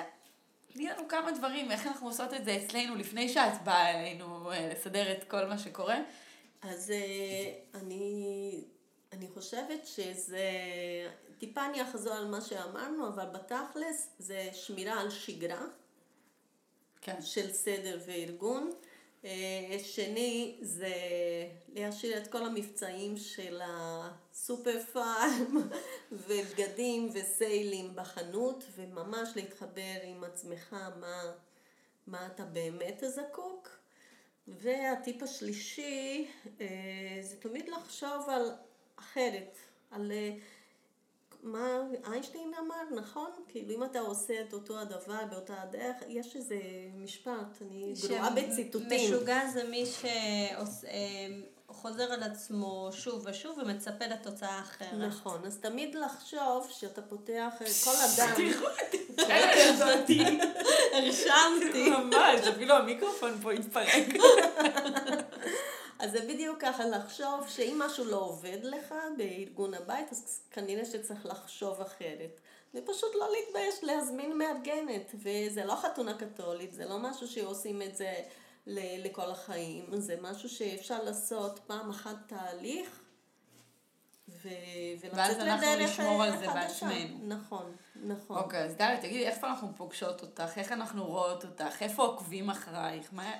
תני לנו כמה דברים, איך אנחנו עושות את זה אצלנו לפני שאת באה אלינו אה, לסדר את כל מה שקורה. אז אני, אני חושבת שזה, טיפה אני אחזור על מה שאמרנו, אבל בתכלס זה שמירה על שגרה כן. של סדר וארגון. אה, שני זה להשאיר את כל המבצעים של הסופר פארם [LAUGHS] ובגדים וסיילים בחנות וממש להתחבר עם עצמך מה, מה אתה באמת זקוק. והטיפ השלישי אה, זה תמיד לחשוב על אחרת, על אה, מה איינשטיין אמר, נכון? כאילו אם אתה עושה את אותו הדבר באותה הדרך, יש איזה משפט, אני גרועה בציטוטים. משוגע זה מי שחוזר על עצמו שוב ושוב ומצפה לתוצאה אחרת. נכון, אז תמיד לחשוב שאתה פותח אה, כל אדם, [LAUGHS] הרשמתי. ממש, אפילו המיקרופון פה התפרק. [LAUGHS] אז זה בדיוק ככה, לחשוב שאם משהו לא עובד לך בארגון הבית, אז כנראה שצריך לחשוב אחרת. ופשוט לא להתבייש להזמין מארגנת, וזה לא חתונה קתולית, זה לא משהו שעושים את זה לכל החיים, זה משהו שאפשר לעשות פעם אחת תהליך, ו- ואז אנחנו לדרך נשמור על אה, זה. בעצמנו. נכון, נכון. אוקיי, אז דליה, תגידי, איפה אנחנו פוגשות אותך? איך אנחנו רואות אותך? איפה עוקבים אחרייך? מה...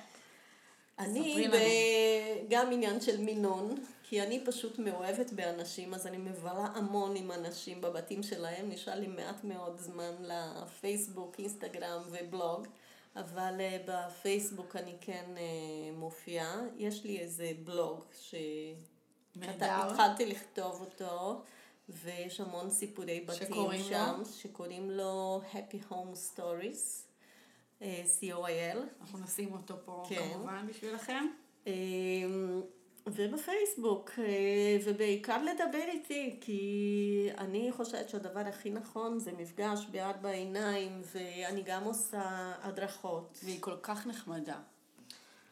אני ב... גם עניין של מינון, כי אני פשוט מאוהבת באנשים, אז אני מבלה המון עם אנשים בבתים שלהם, נשאר לי מעט מאוד זמן לפייסבוק, אינסטגרם ובלוג, אבל uh, בפייסבוק אני כן uh, מופיעה. יש לי איזה בלוג. שהתחלתי לכתוב אותו, ויש המון סיפורי בתים שקוראים לו? שם, שקוראים לו Happy Home Stories, אה, co.il. אנחנו נשים אותו פה כן. כמובן בשבילכם. אמ, ובפייסבוק, אה, ובעיקר לדבר איתי, כי אני חושבת שהדבר הכי נכון זה מפגש בארבע עיניים, ואני גם עושה הדרכות. והיא כל כך נחמדה.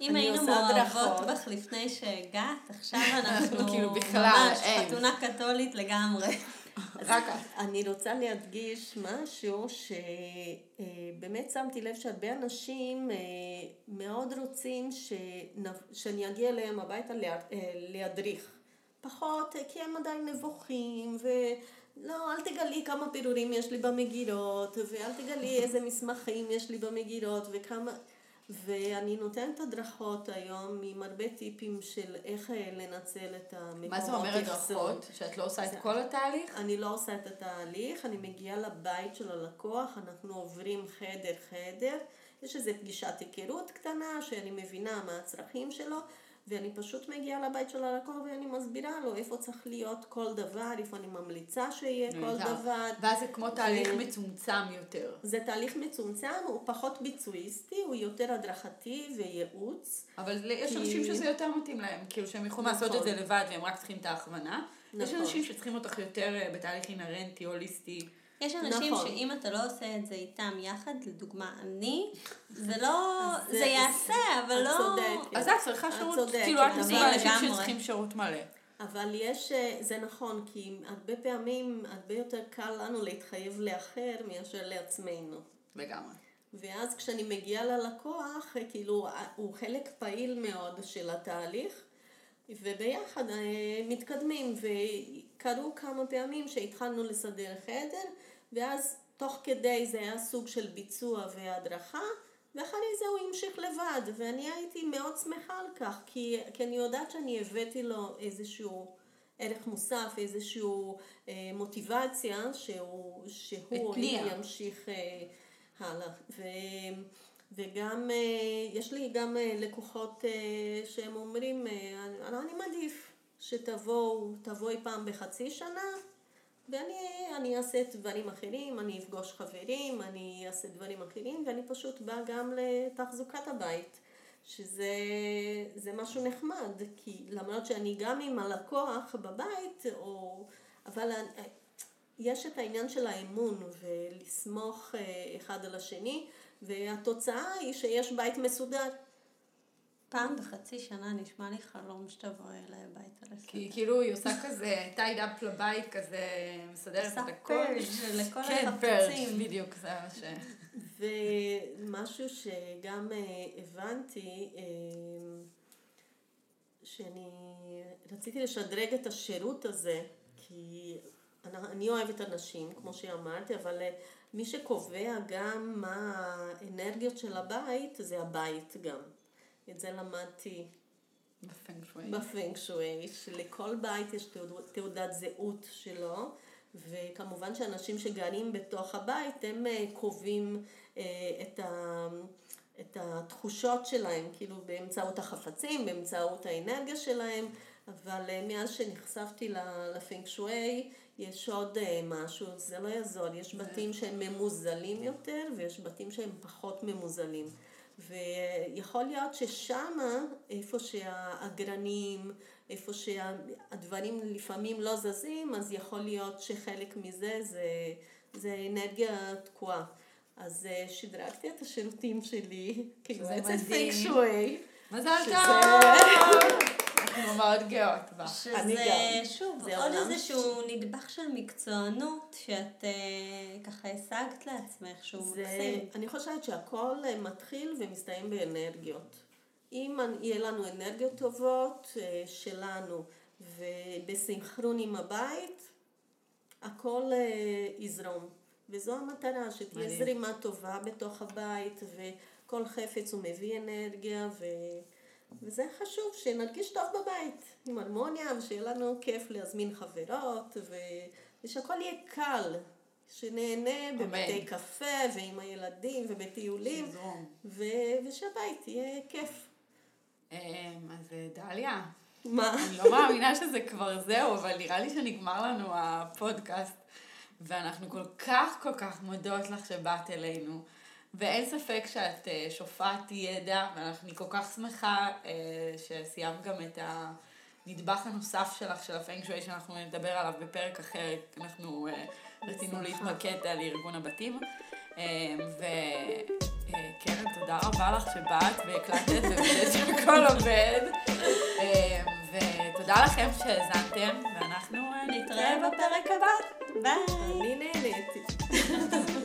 אם היינו מאוהבות. בך לפני שהגעת, עכשיו אנחנו [LAUGHS] כאילו בכלל, ממש אין. חתונה קתולית לגמרי. [LAUGHS] רק את. אני רוצה להדגיש משהו שבאמת שמתי לב שהרבה אנשים אה, מאוד רוצים שאני אגיע אליהם הביתה אה, להדריך. פחות, אה, כי הם עדיין נבוכים, ולא, אל תגלי כמה פירורים יש לי במגירות, ואל תגלי איזה מסמכים יש לי במגירות, וכמה... ואני נותנת הדרכות היום עם הרבה טיפים של איך אה, לנצל את המקומות מה זה אומר. הדרכות? שאת לא עושה את כל התהליך? אני לא עושה את התהליך, אני מגיעה לבית של הלקוח, אנחנו עוברים חדר-חדר, יש איזו פגישת היכרות קטנה שאני מבינה מה הצרכים שלו, ואני פשוט מגיעה לבית של הלקוח ואני מסבירה לו איפה צריך להיות כל דבר, איפה אני ממליצה שיהיה כל. דבר. ואז זה כמו תהליך ו- מצומצם יותר. זה תהליך מצומצם, הוא פחות ביצועיסטי, הוא יותר הדרכתי וייעוץ. אבל יש כי- אנשים שזה יותר מתאים להם, כאילו שהם יכולים לעשות את נכון. זה לבד והם רק צריכים את ההכוונה. יש נכון. אנשים שצריכים אותך יותר אה, בתהליך אינהרנטי, הוליסטי. יש אנשים נכון. שאם אתה לא עושה את זה איתם יחד, לדוגמה אני, [LAUGHS] זה לא, זה זה- יעשה, אבל לא... צודקת. אז את צריכה שירות, צודקת, כאילו את מסוגלת אנשים. שצריכים שירות מלא. אבל יש, אה, זה נכון, כי הרבה פעמים, הרבה יותר קל לנו להתחייב לאחר מאשר לעצמנו. לגמרי. ואז כשאני מגיעה ללקוח, אה, כאילו, אה, הוא חלק פעיל מאוד של התהליך, וביחד מתקדמים, וקרו כמה פעמים שהתחלנו לסדר חדר, ואז תוך כדי זה היה סוג של ביצוע והדרכה, ואחרי זה הוא המשיך לבד, ואני הייתי מאוד שמחה על כך, כי, כי אני יודעת שאני הבאתי לו איזשהו ערך מוסף, איזושהי אה, מוטיבציה שהוא, שהוא ימשיך אה, הלאה. ו, וגם, אה, יש לי גם אה, לקוחות אה, שהם אומרים, אה, אני, אני מעדיף שתבואו, תבואי פעם בחצי שנה, ואני אני אעשה דברים אחרים, אני אפגוש חברים, אני אעשה דברים אחרים, ואני פשוט באה גם לתחזוקת הבית, שזה זה משהו נחמד, כי למרות שאני גם עם הלקוח בבית, או, אבל יש את העניין של האמון ולסמוך אה, אחד על השני, והתוצאה היא שיש בית מסודר. פעם בחצי שנה נשמע לי חלום שתבואי אליי הביתה לסדר. כי כאילו היא עושה כזה טייד אפ לבית, כזה מסדרת עושה את הכל. פרג' לכל כן, החפצים. פרג', בדיוק, זה מה ש... ומשהו שגם אה, הבנתי, אה, שאני רציתי לשדרג את השירות הזה, כי אני, אני אוהבת אנשים, כמו שאמרתי, אבל אה, מי שקובע גם מה האנרגיות של הבית, זה הבית גם. את זה למדתי בפנג שווי. שלכל בית יש תעוד- תעודת זהות שלו, וכמובן שאנשים שגרים בתוך הבית הם אה, קובעים אה, את, ה, את התחושות שלהם, כאילו באמצעות החפצים, באמצעות האנרגיה שלהם, אבל אה, מאז שנחשפתי ל- לפנג שווי, יש עוד משהו, זה לא יעזור, יש בתים שהם ממוזלים יותר ויש בתים שהם פחות ממוזלים. ויכול להיות ששמה, איפה שהאגרנים, איפה שהדברים לפעמים לא זזים, אז יכול להיות שחלק מזה זה, זה אנרגיה תקועה. אז אה, שדרגתי את השירותים שלי כיועצת מדהים. פייק שווי. מזל טוב! אנחנו מאוד גאות בה. אני שזה, גם. שוב, זה עוד איזשהו נדבך של מקצוענות שאת אה, ככה השגת לעצמך, שהוא זה, מקסים. אני חושבת שהכל אה, מתחיל ומסתיים באנרגיות. אם יהיה לנו אנרגיות טובות אה, שלנו ובסינכרון עם הבית, הכל יזרום. וזו המטרה, שתהיה מדהים. זרימה טובה בתוך הבית, וכל חפץ הוא מביא אנרגיה, ו... וזה חשוב, שנרגיש טוב בבית, עם הרמוניה, ושיהיה לנו כיף להזמין חברות, ו... ושהכל יהיה קל, שנהנה בבתי קפה, ועם הילדים, ובטיולים. ו... ושהבית יהיה כיף. אמ, אז אה, דליה, מה? אני לא מאמינה שזה כבר זהו, אבל נראה לי שנגמר לנו הפודקאסט, ואנחנו כל כך כל כך מודות לך שבאת אלינו, ואין ספק שאת אה, שופעת ידע, ואני כל כך שמחה אה, שסיימת גם את הנדבך הנוסף שלך, של הפנג שווי, שאנחנו נדבר עליו בפרק אחר, אנחנו אה, רצינו להתמקד על ארגון הבתים. וקרן, תודה רבה לך שבאת והקלטת ובאמת שהכל [LAUGHS] עובד. ותודה לכם שהאזנתם, ואנחנו אה, נתראה בפרק הבא. ביי. אני נהנית. [LAUGHS]